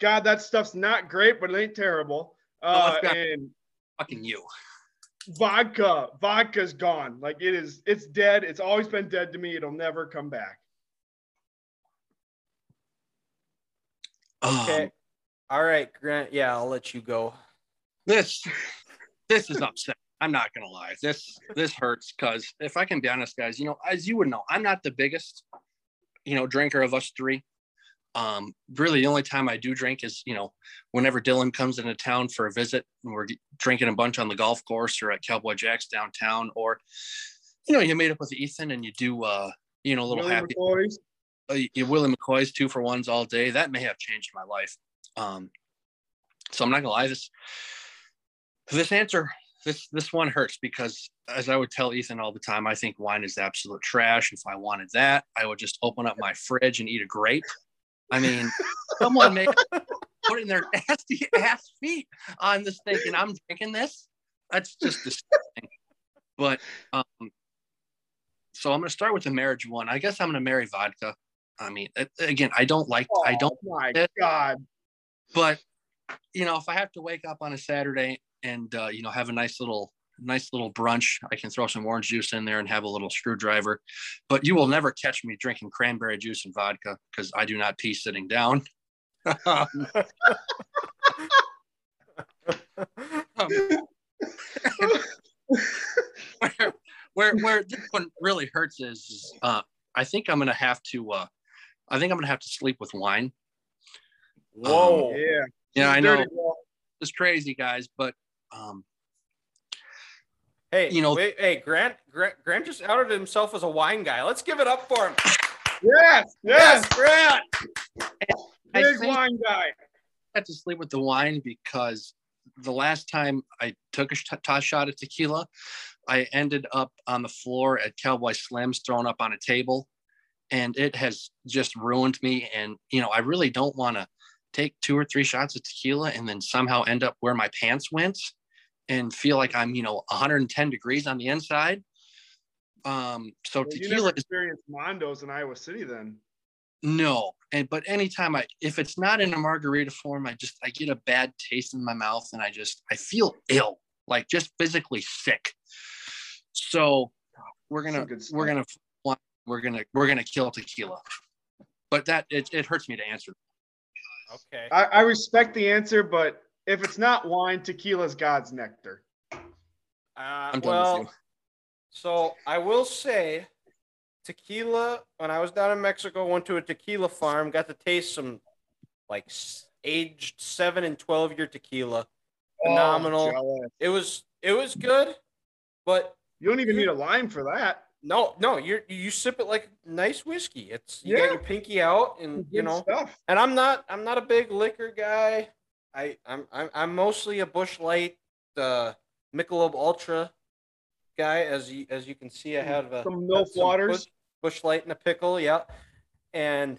God, that stuff's not great, but it ain't terrible. Uh, and fucking you. vodka, vodka's gone. Like it is, it's dead. It's always been dead to me. It'll never come back. Okay. Um, All right, Grant. Yeah, I'll let you go. this this is upsetting. I'm not gonna lie. This this hurts because if I can be honest, guys, you know, as you would know, I'm not the biggest, you know, drinker of us three. Um, really, the only time I do drink is, you know, whenever Dylan comes into town for a visit and we're drinking a bunch on the golf course or at Cowboy Jack's downtown, or, you know, you made up with Ethan and you do, uh, you know, a little Willie happy. McCoy's. Uh, you Willie McCoy's two for ones all day. That may have changed my life. Um, so I'm not gonna lie. This this answer this this one hurts because as I would tell Ethan all the time, I think wine is absolute trash. If I wanted that, I would just open up my fridge and eat a grape. I mean, someone may putting their nasty ass feet on this thing, and I'm drinking this. That's just disgusting. But um, so I'm going to start with the marriage one. I guess I'm going to marry vodka. I mean, again, I don't like, I don't, Oh my God. But you know, if I have to wake up on a Saturday and uh, you know have a nice little nice little brunch, I can throw some orange juice in there and have a little screwdriver. But you will never catch me drinking cranberry juice and vodka because I do not pee sitting down. Um, where, where where this one really hurts is, uh, I think I'm gonna have to uh, I think I'm gonna have to sleep with wine. Whoa. Yeah. Yeah, I know dirty, it's crazy, guys, but um, Hey, You know- wait, hey, Grant, Grant, Grant just outed himself as a wine guy. Let's give it up for him. Yes. Yes. Grant. Big wine guy. I had to sleep with the wine because the last time I took a shot of tequila, I ended up on the floor at Cowboy Slim's, thrown up on a table, and it has just ruined me. And you know, I really don't want to take two or three shots of tequila and then somehow end up where my pants went and feel like I'm, you know, 110 degrees on the inside. Um, so Well, you tequila never is Mondo's in Iowa City then. no, and but anytime I if it's not in a margarita form, I just I get a bad taste in my mouth and I just I feel ill, like just physically sick. So we're gonna we're gonna we're gonna we're gonna kill tequila. But that it, it hurts me to answer. Okay. I, I respect the answer, but if it's not wine, tequila's God's nectar. Uh, I'm well, so I will say, tequila. When I was down in Mexico, went to a tequila farm, got to taste some like aged seven and twelve year tequila. Phenomenal. Oh. It was it was good, but you don't even need a lime for that. No, no, you you sip it like nice whiskey. It's you Yeah. got your pinky out, and you know. stuff. and I'm not I'm not a big liquor guy. I I'm I'm, I'm mostly a Busch Light, uh, Michelob Ultra guy. As you as you can see, I have a Some milk waters. Bush, Busch Light and a pickle. Yeah, and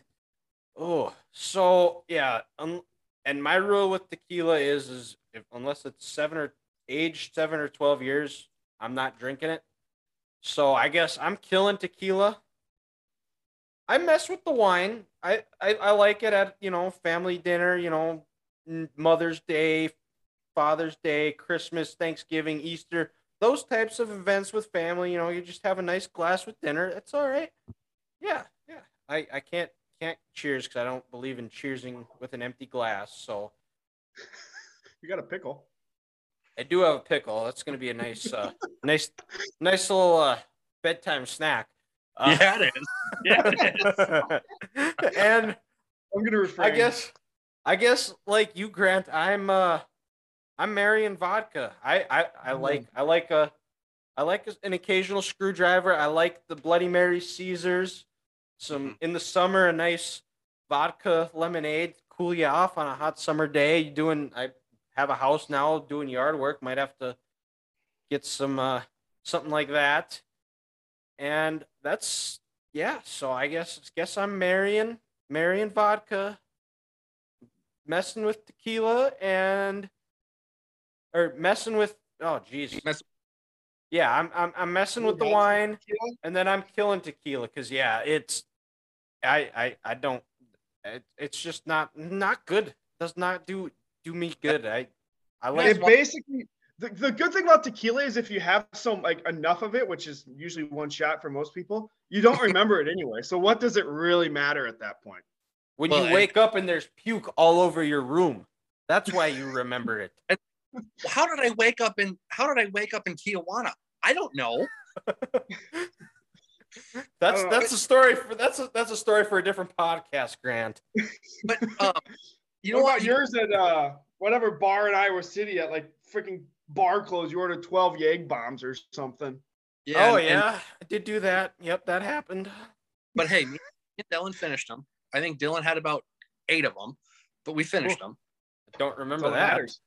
oh, so yeah. Um, and my rule with tequila is is if unless it's seven or aged seven or twelve years, I'm not drinking it. So I guess I'm killing tequila. I mess with the wine. I, I I like it at you know family dinner. You know, Mother's Day, Father's Day, Christmas, Thanksgiving, Easter. Those types of events with family. You know, you just have a nice glass with dinner. It's all right. Yeah, yeah. I I can't can't cheers because I don't believe in cheersing with an empty glass. So You got a pickle. I do have a pickle. That's gonna be a nice uh nice nice little uh bedtime snack. Uh, yeah, it is. Yeah, it is. and I'm gonna refrain. I guess I guess like you, Grant, I'm uh I'm marrying vodka. I I, I Mm. like I like a I like an occasional screwdriver. I like the Bloody Mary Caesars. Some Mm-hmm. in the summer, a nice vodka lemonade, cool you off on a hot summer day. You doing I have a house now doing yard work, might have to get some uh something like that. And that's yeah, so I guess guess I'm marrying marrying vodka, messing with tequila and or messing with oh geez. Mess- Yeah, I'm I'm I'm messing with the wine and then I'm killing tequila because yeah, it's I I I don't it, it's just not not good. Does not do do me good. I I like it basically the, the good thing about tequila is if you have some like enough of it, which is usually one shot for most people, you don't remember it anyway. So what does it really matter at that point? when Well, you and- wake up and there's puke all over your room. That's why you remember it. how did I wake up in how did I wake up in Tijuana? I don't know. That's know. that's a story for that's a that's a story for a different podcast, Grant. But um, you know what what? about yours at uh whatever bar in Iowa City at like freaking bar close? You ordered 12 Yeg bombs or something. Yeah, oh and- and- yeah, I did do that. Yep, that happened. but hey, me and Dylan finished them. I think Dylan had about eight of them, but we finished them. I don't remember that that. matters.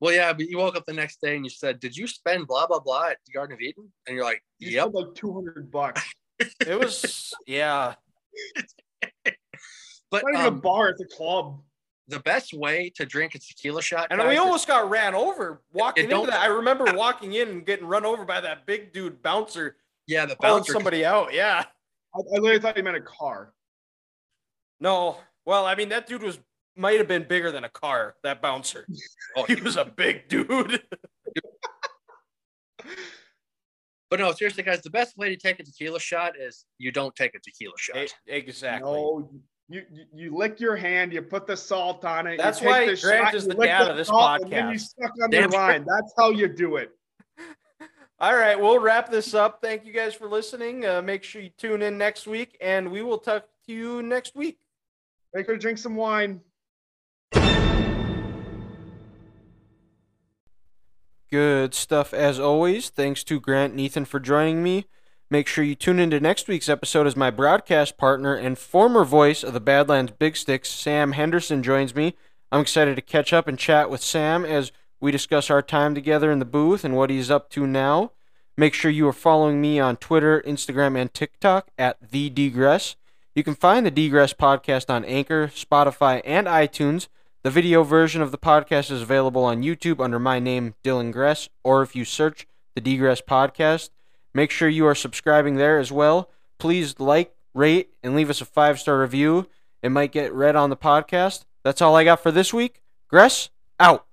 Well, yeah, but you woke up the next day and you said, "Did you spend blah blah blah at the Garden of Eden?" And you're like, You "Yep." like 200 bucks. It was yeah. but Not But even a um, bar, it's a club. The best way to drink a tequila shot, And guys, we almost got ran over walking into that. I remember walking in and getting run over by that big dude bouncer yeah, the pulling bouncer. somebody out. Yeah. I, I literally thought you meant a car. No. Well, I mean that dude was might have been bigger than a car, that bouncer. Oh, He was a big dude. But no, seriously, guys, the best way to take a tequila shot is you don't take a tequila shot. Exactly. No, you, you you lick your hand, you put the salt on it. you That's take why the Grant shot, is the lick dad the of this salt, And then you podcast. suck on Damn the straight. line. That's how you do it. All right, we'll wrap this up. Thank you guys for listening. Uh, make sure you tune in next week, and we will talk to you next week. Make her drink some wine. Good stuff as always. Thanks to Grant and Ethan for joining me. Make sure you tune into next week's episode as my broadcast partner and former voice of the Badlands Big Sticks, Sam Henderson, joins me. I'm excited to catch up and chat with Sam as we discuss our time together in the booth and what he's up to now. Make sure you are following me on Twitter, Instagram, and TikTok at the Degress. You can find the Degress podcast on Anchor, Spotify, and iTunes. The video version of the podcast is available on YouTube under my name, Dylan Gress, or if you search the Degress podcast. Make sure you are subscribing there as well. Please like, rate, and leave us a five star review. It might get read on the podcast. That's all I got for this week. Gress, out.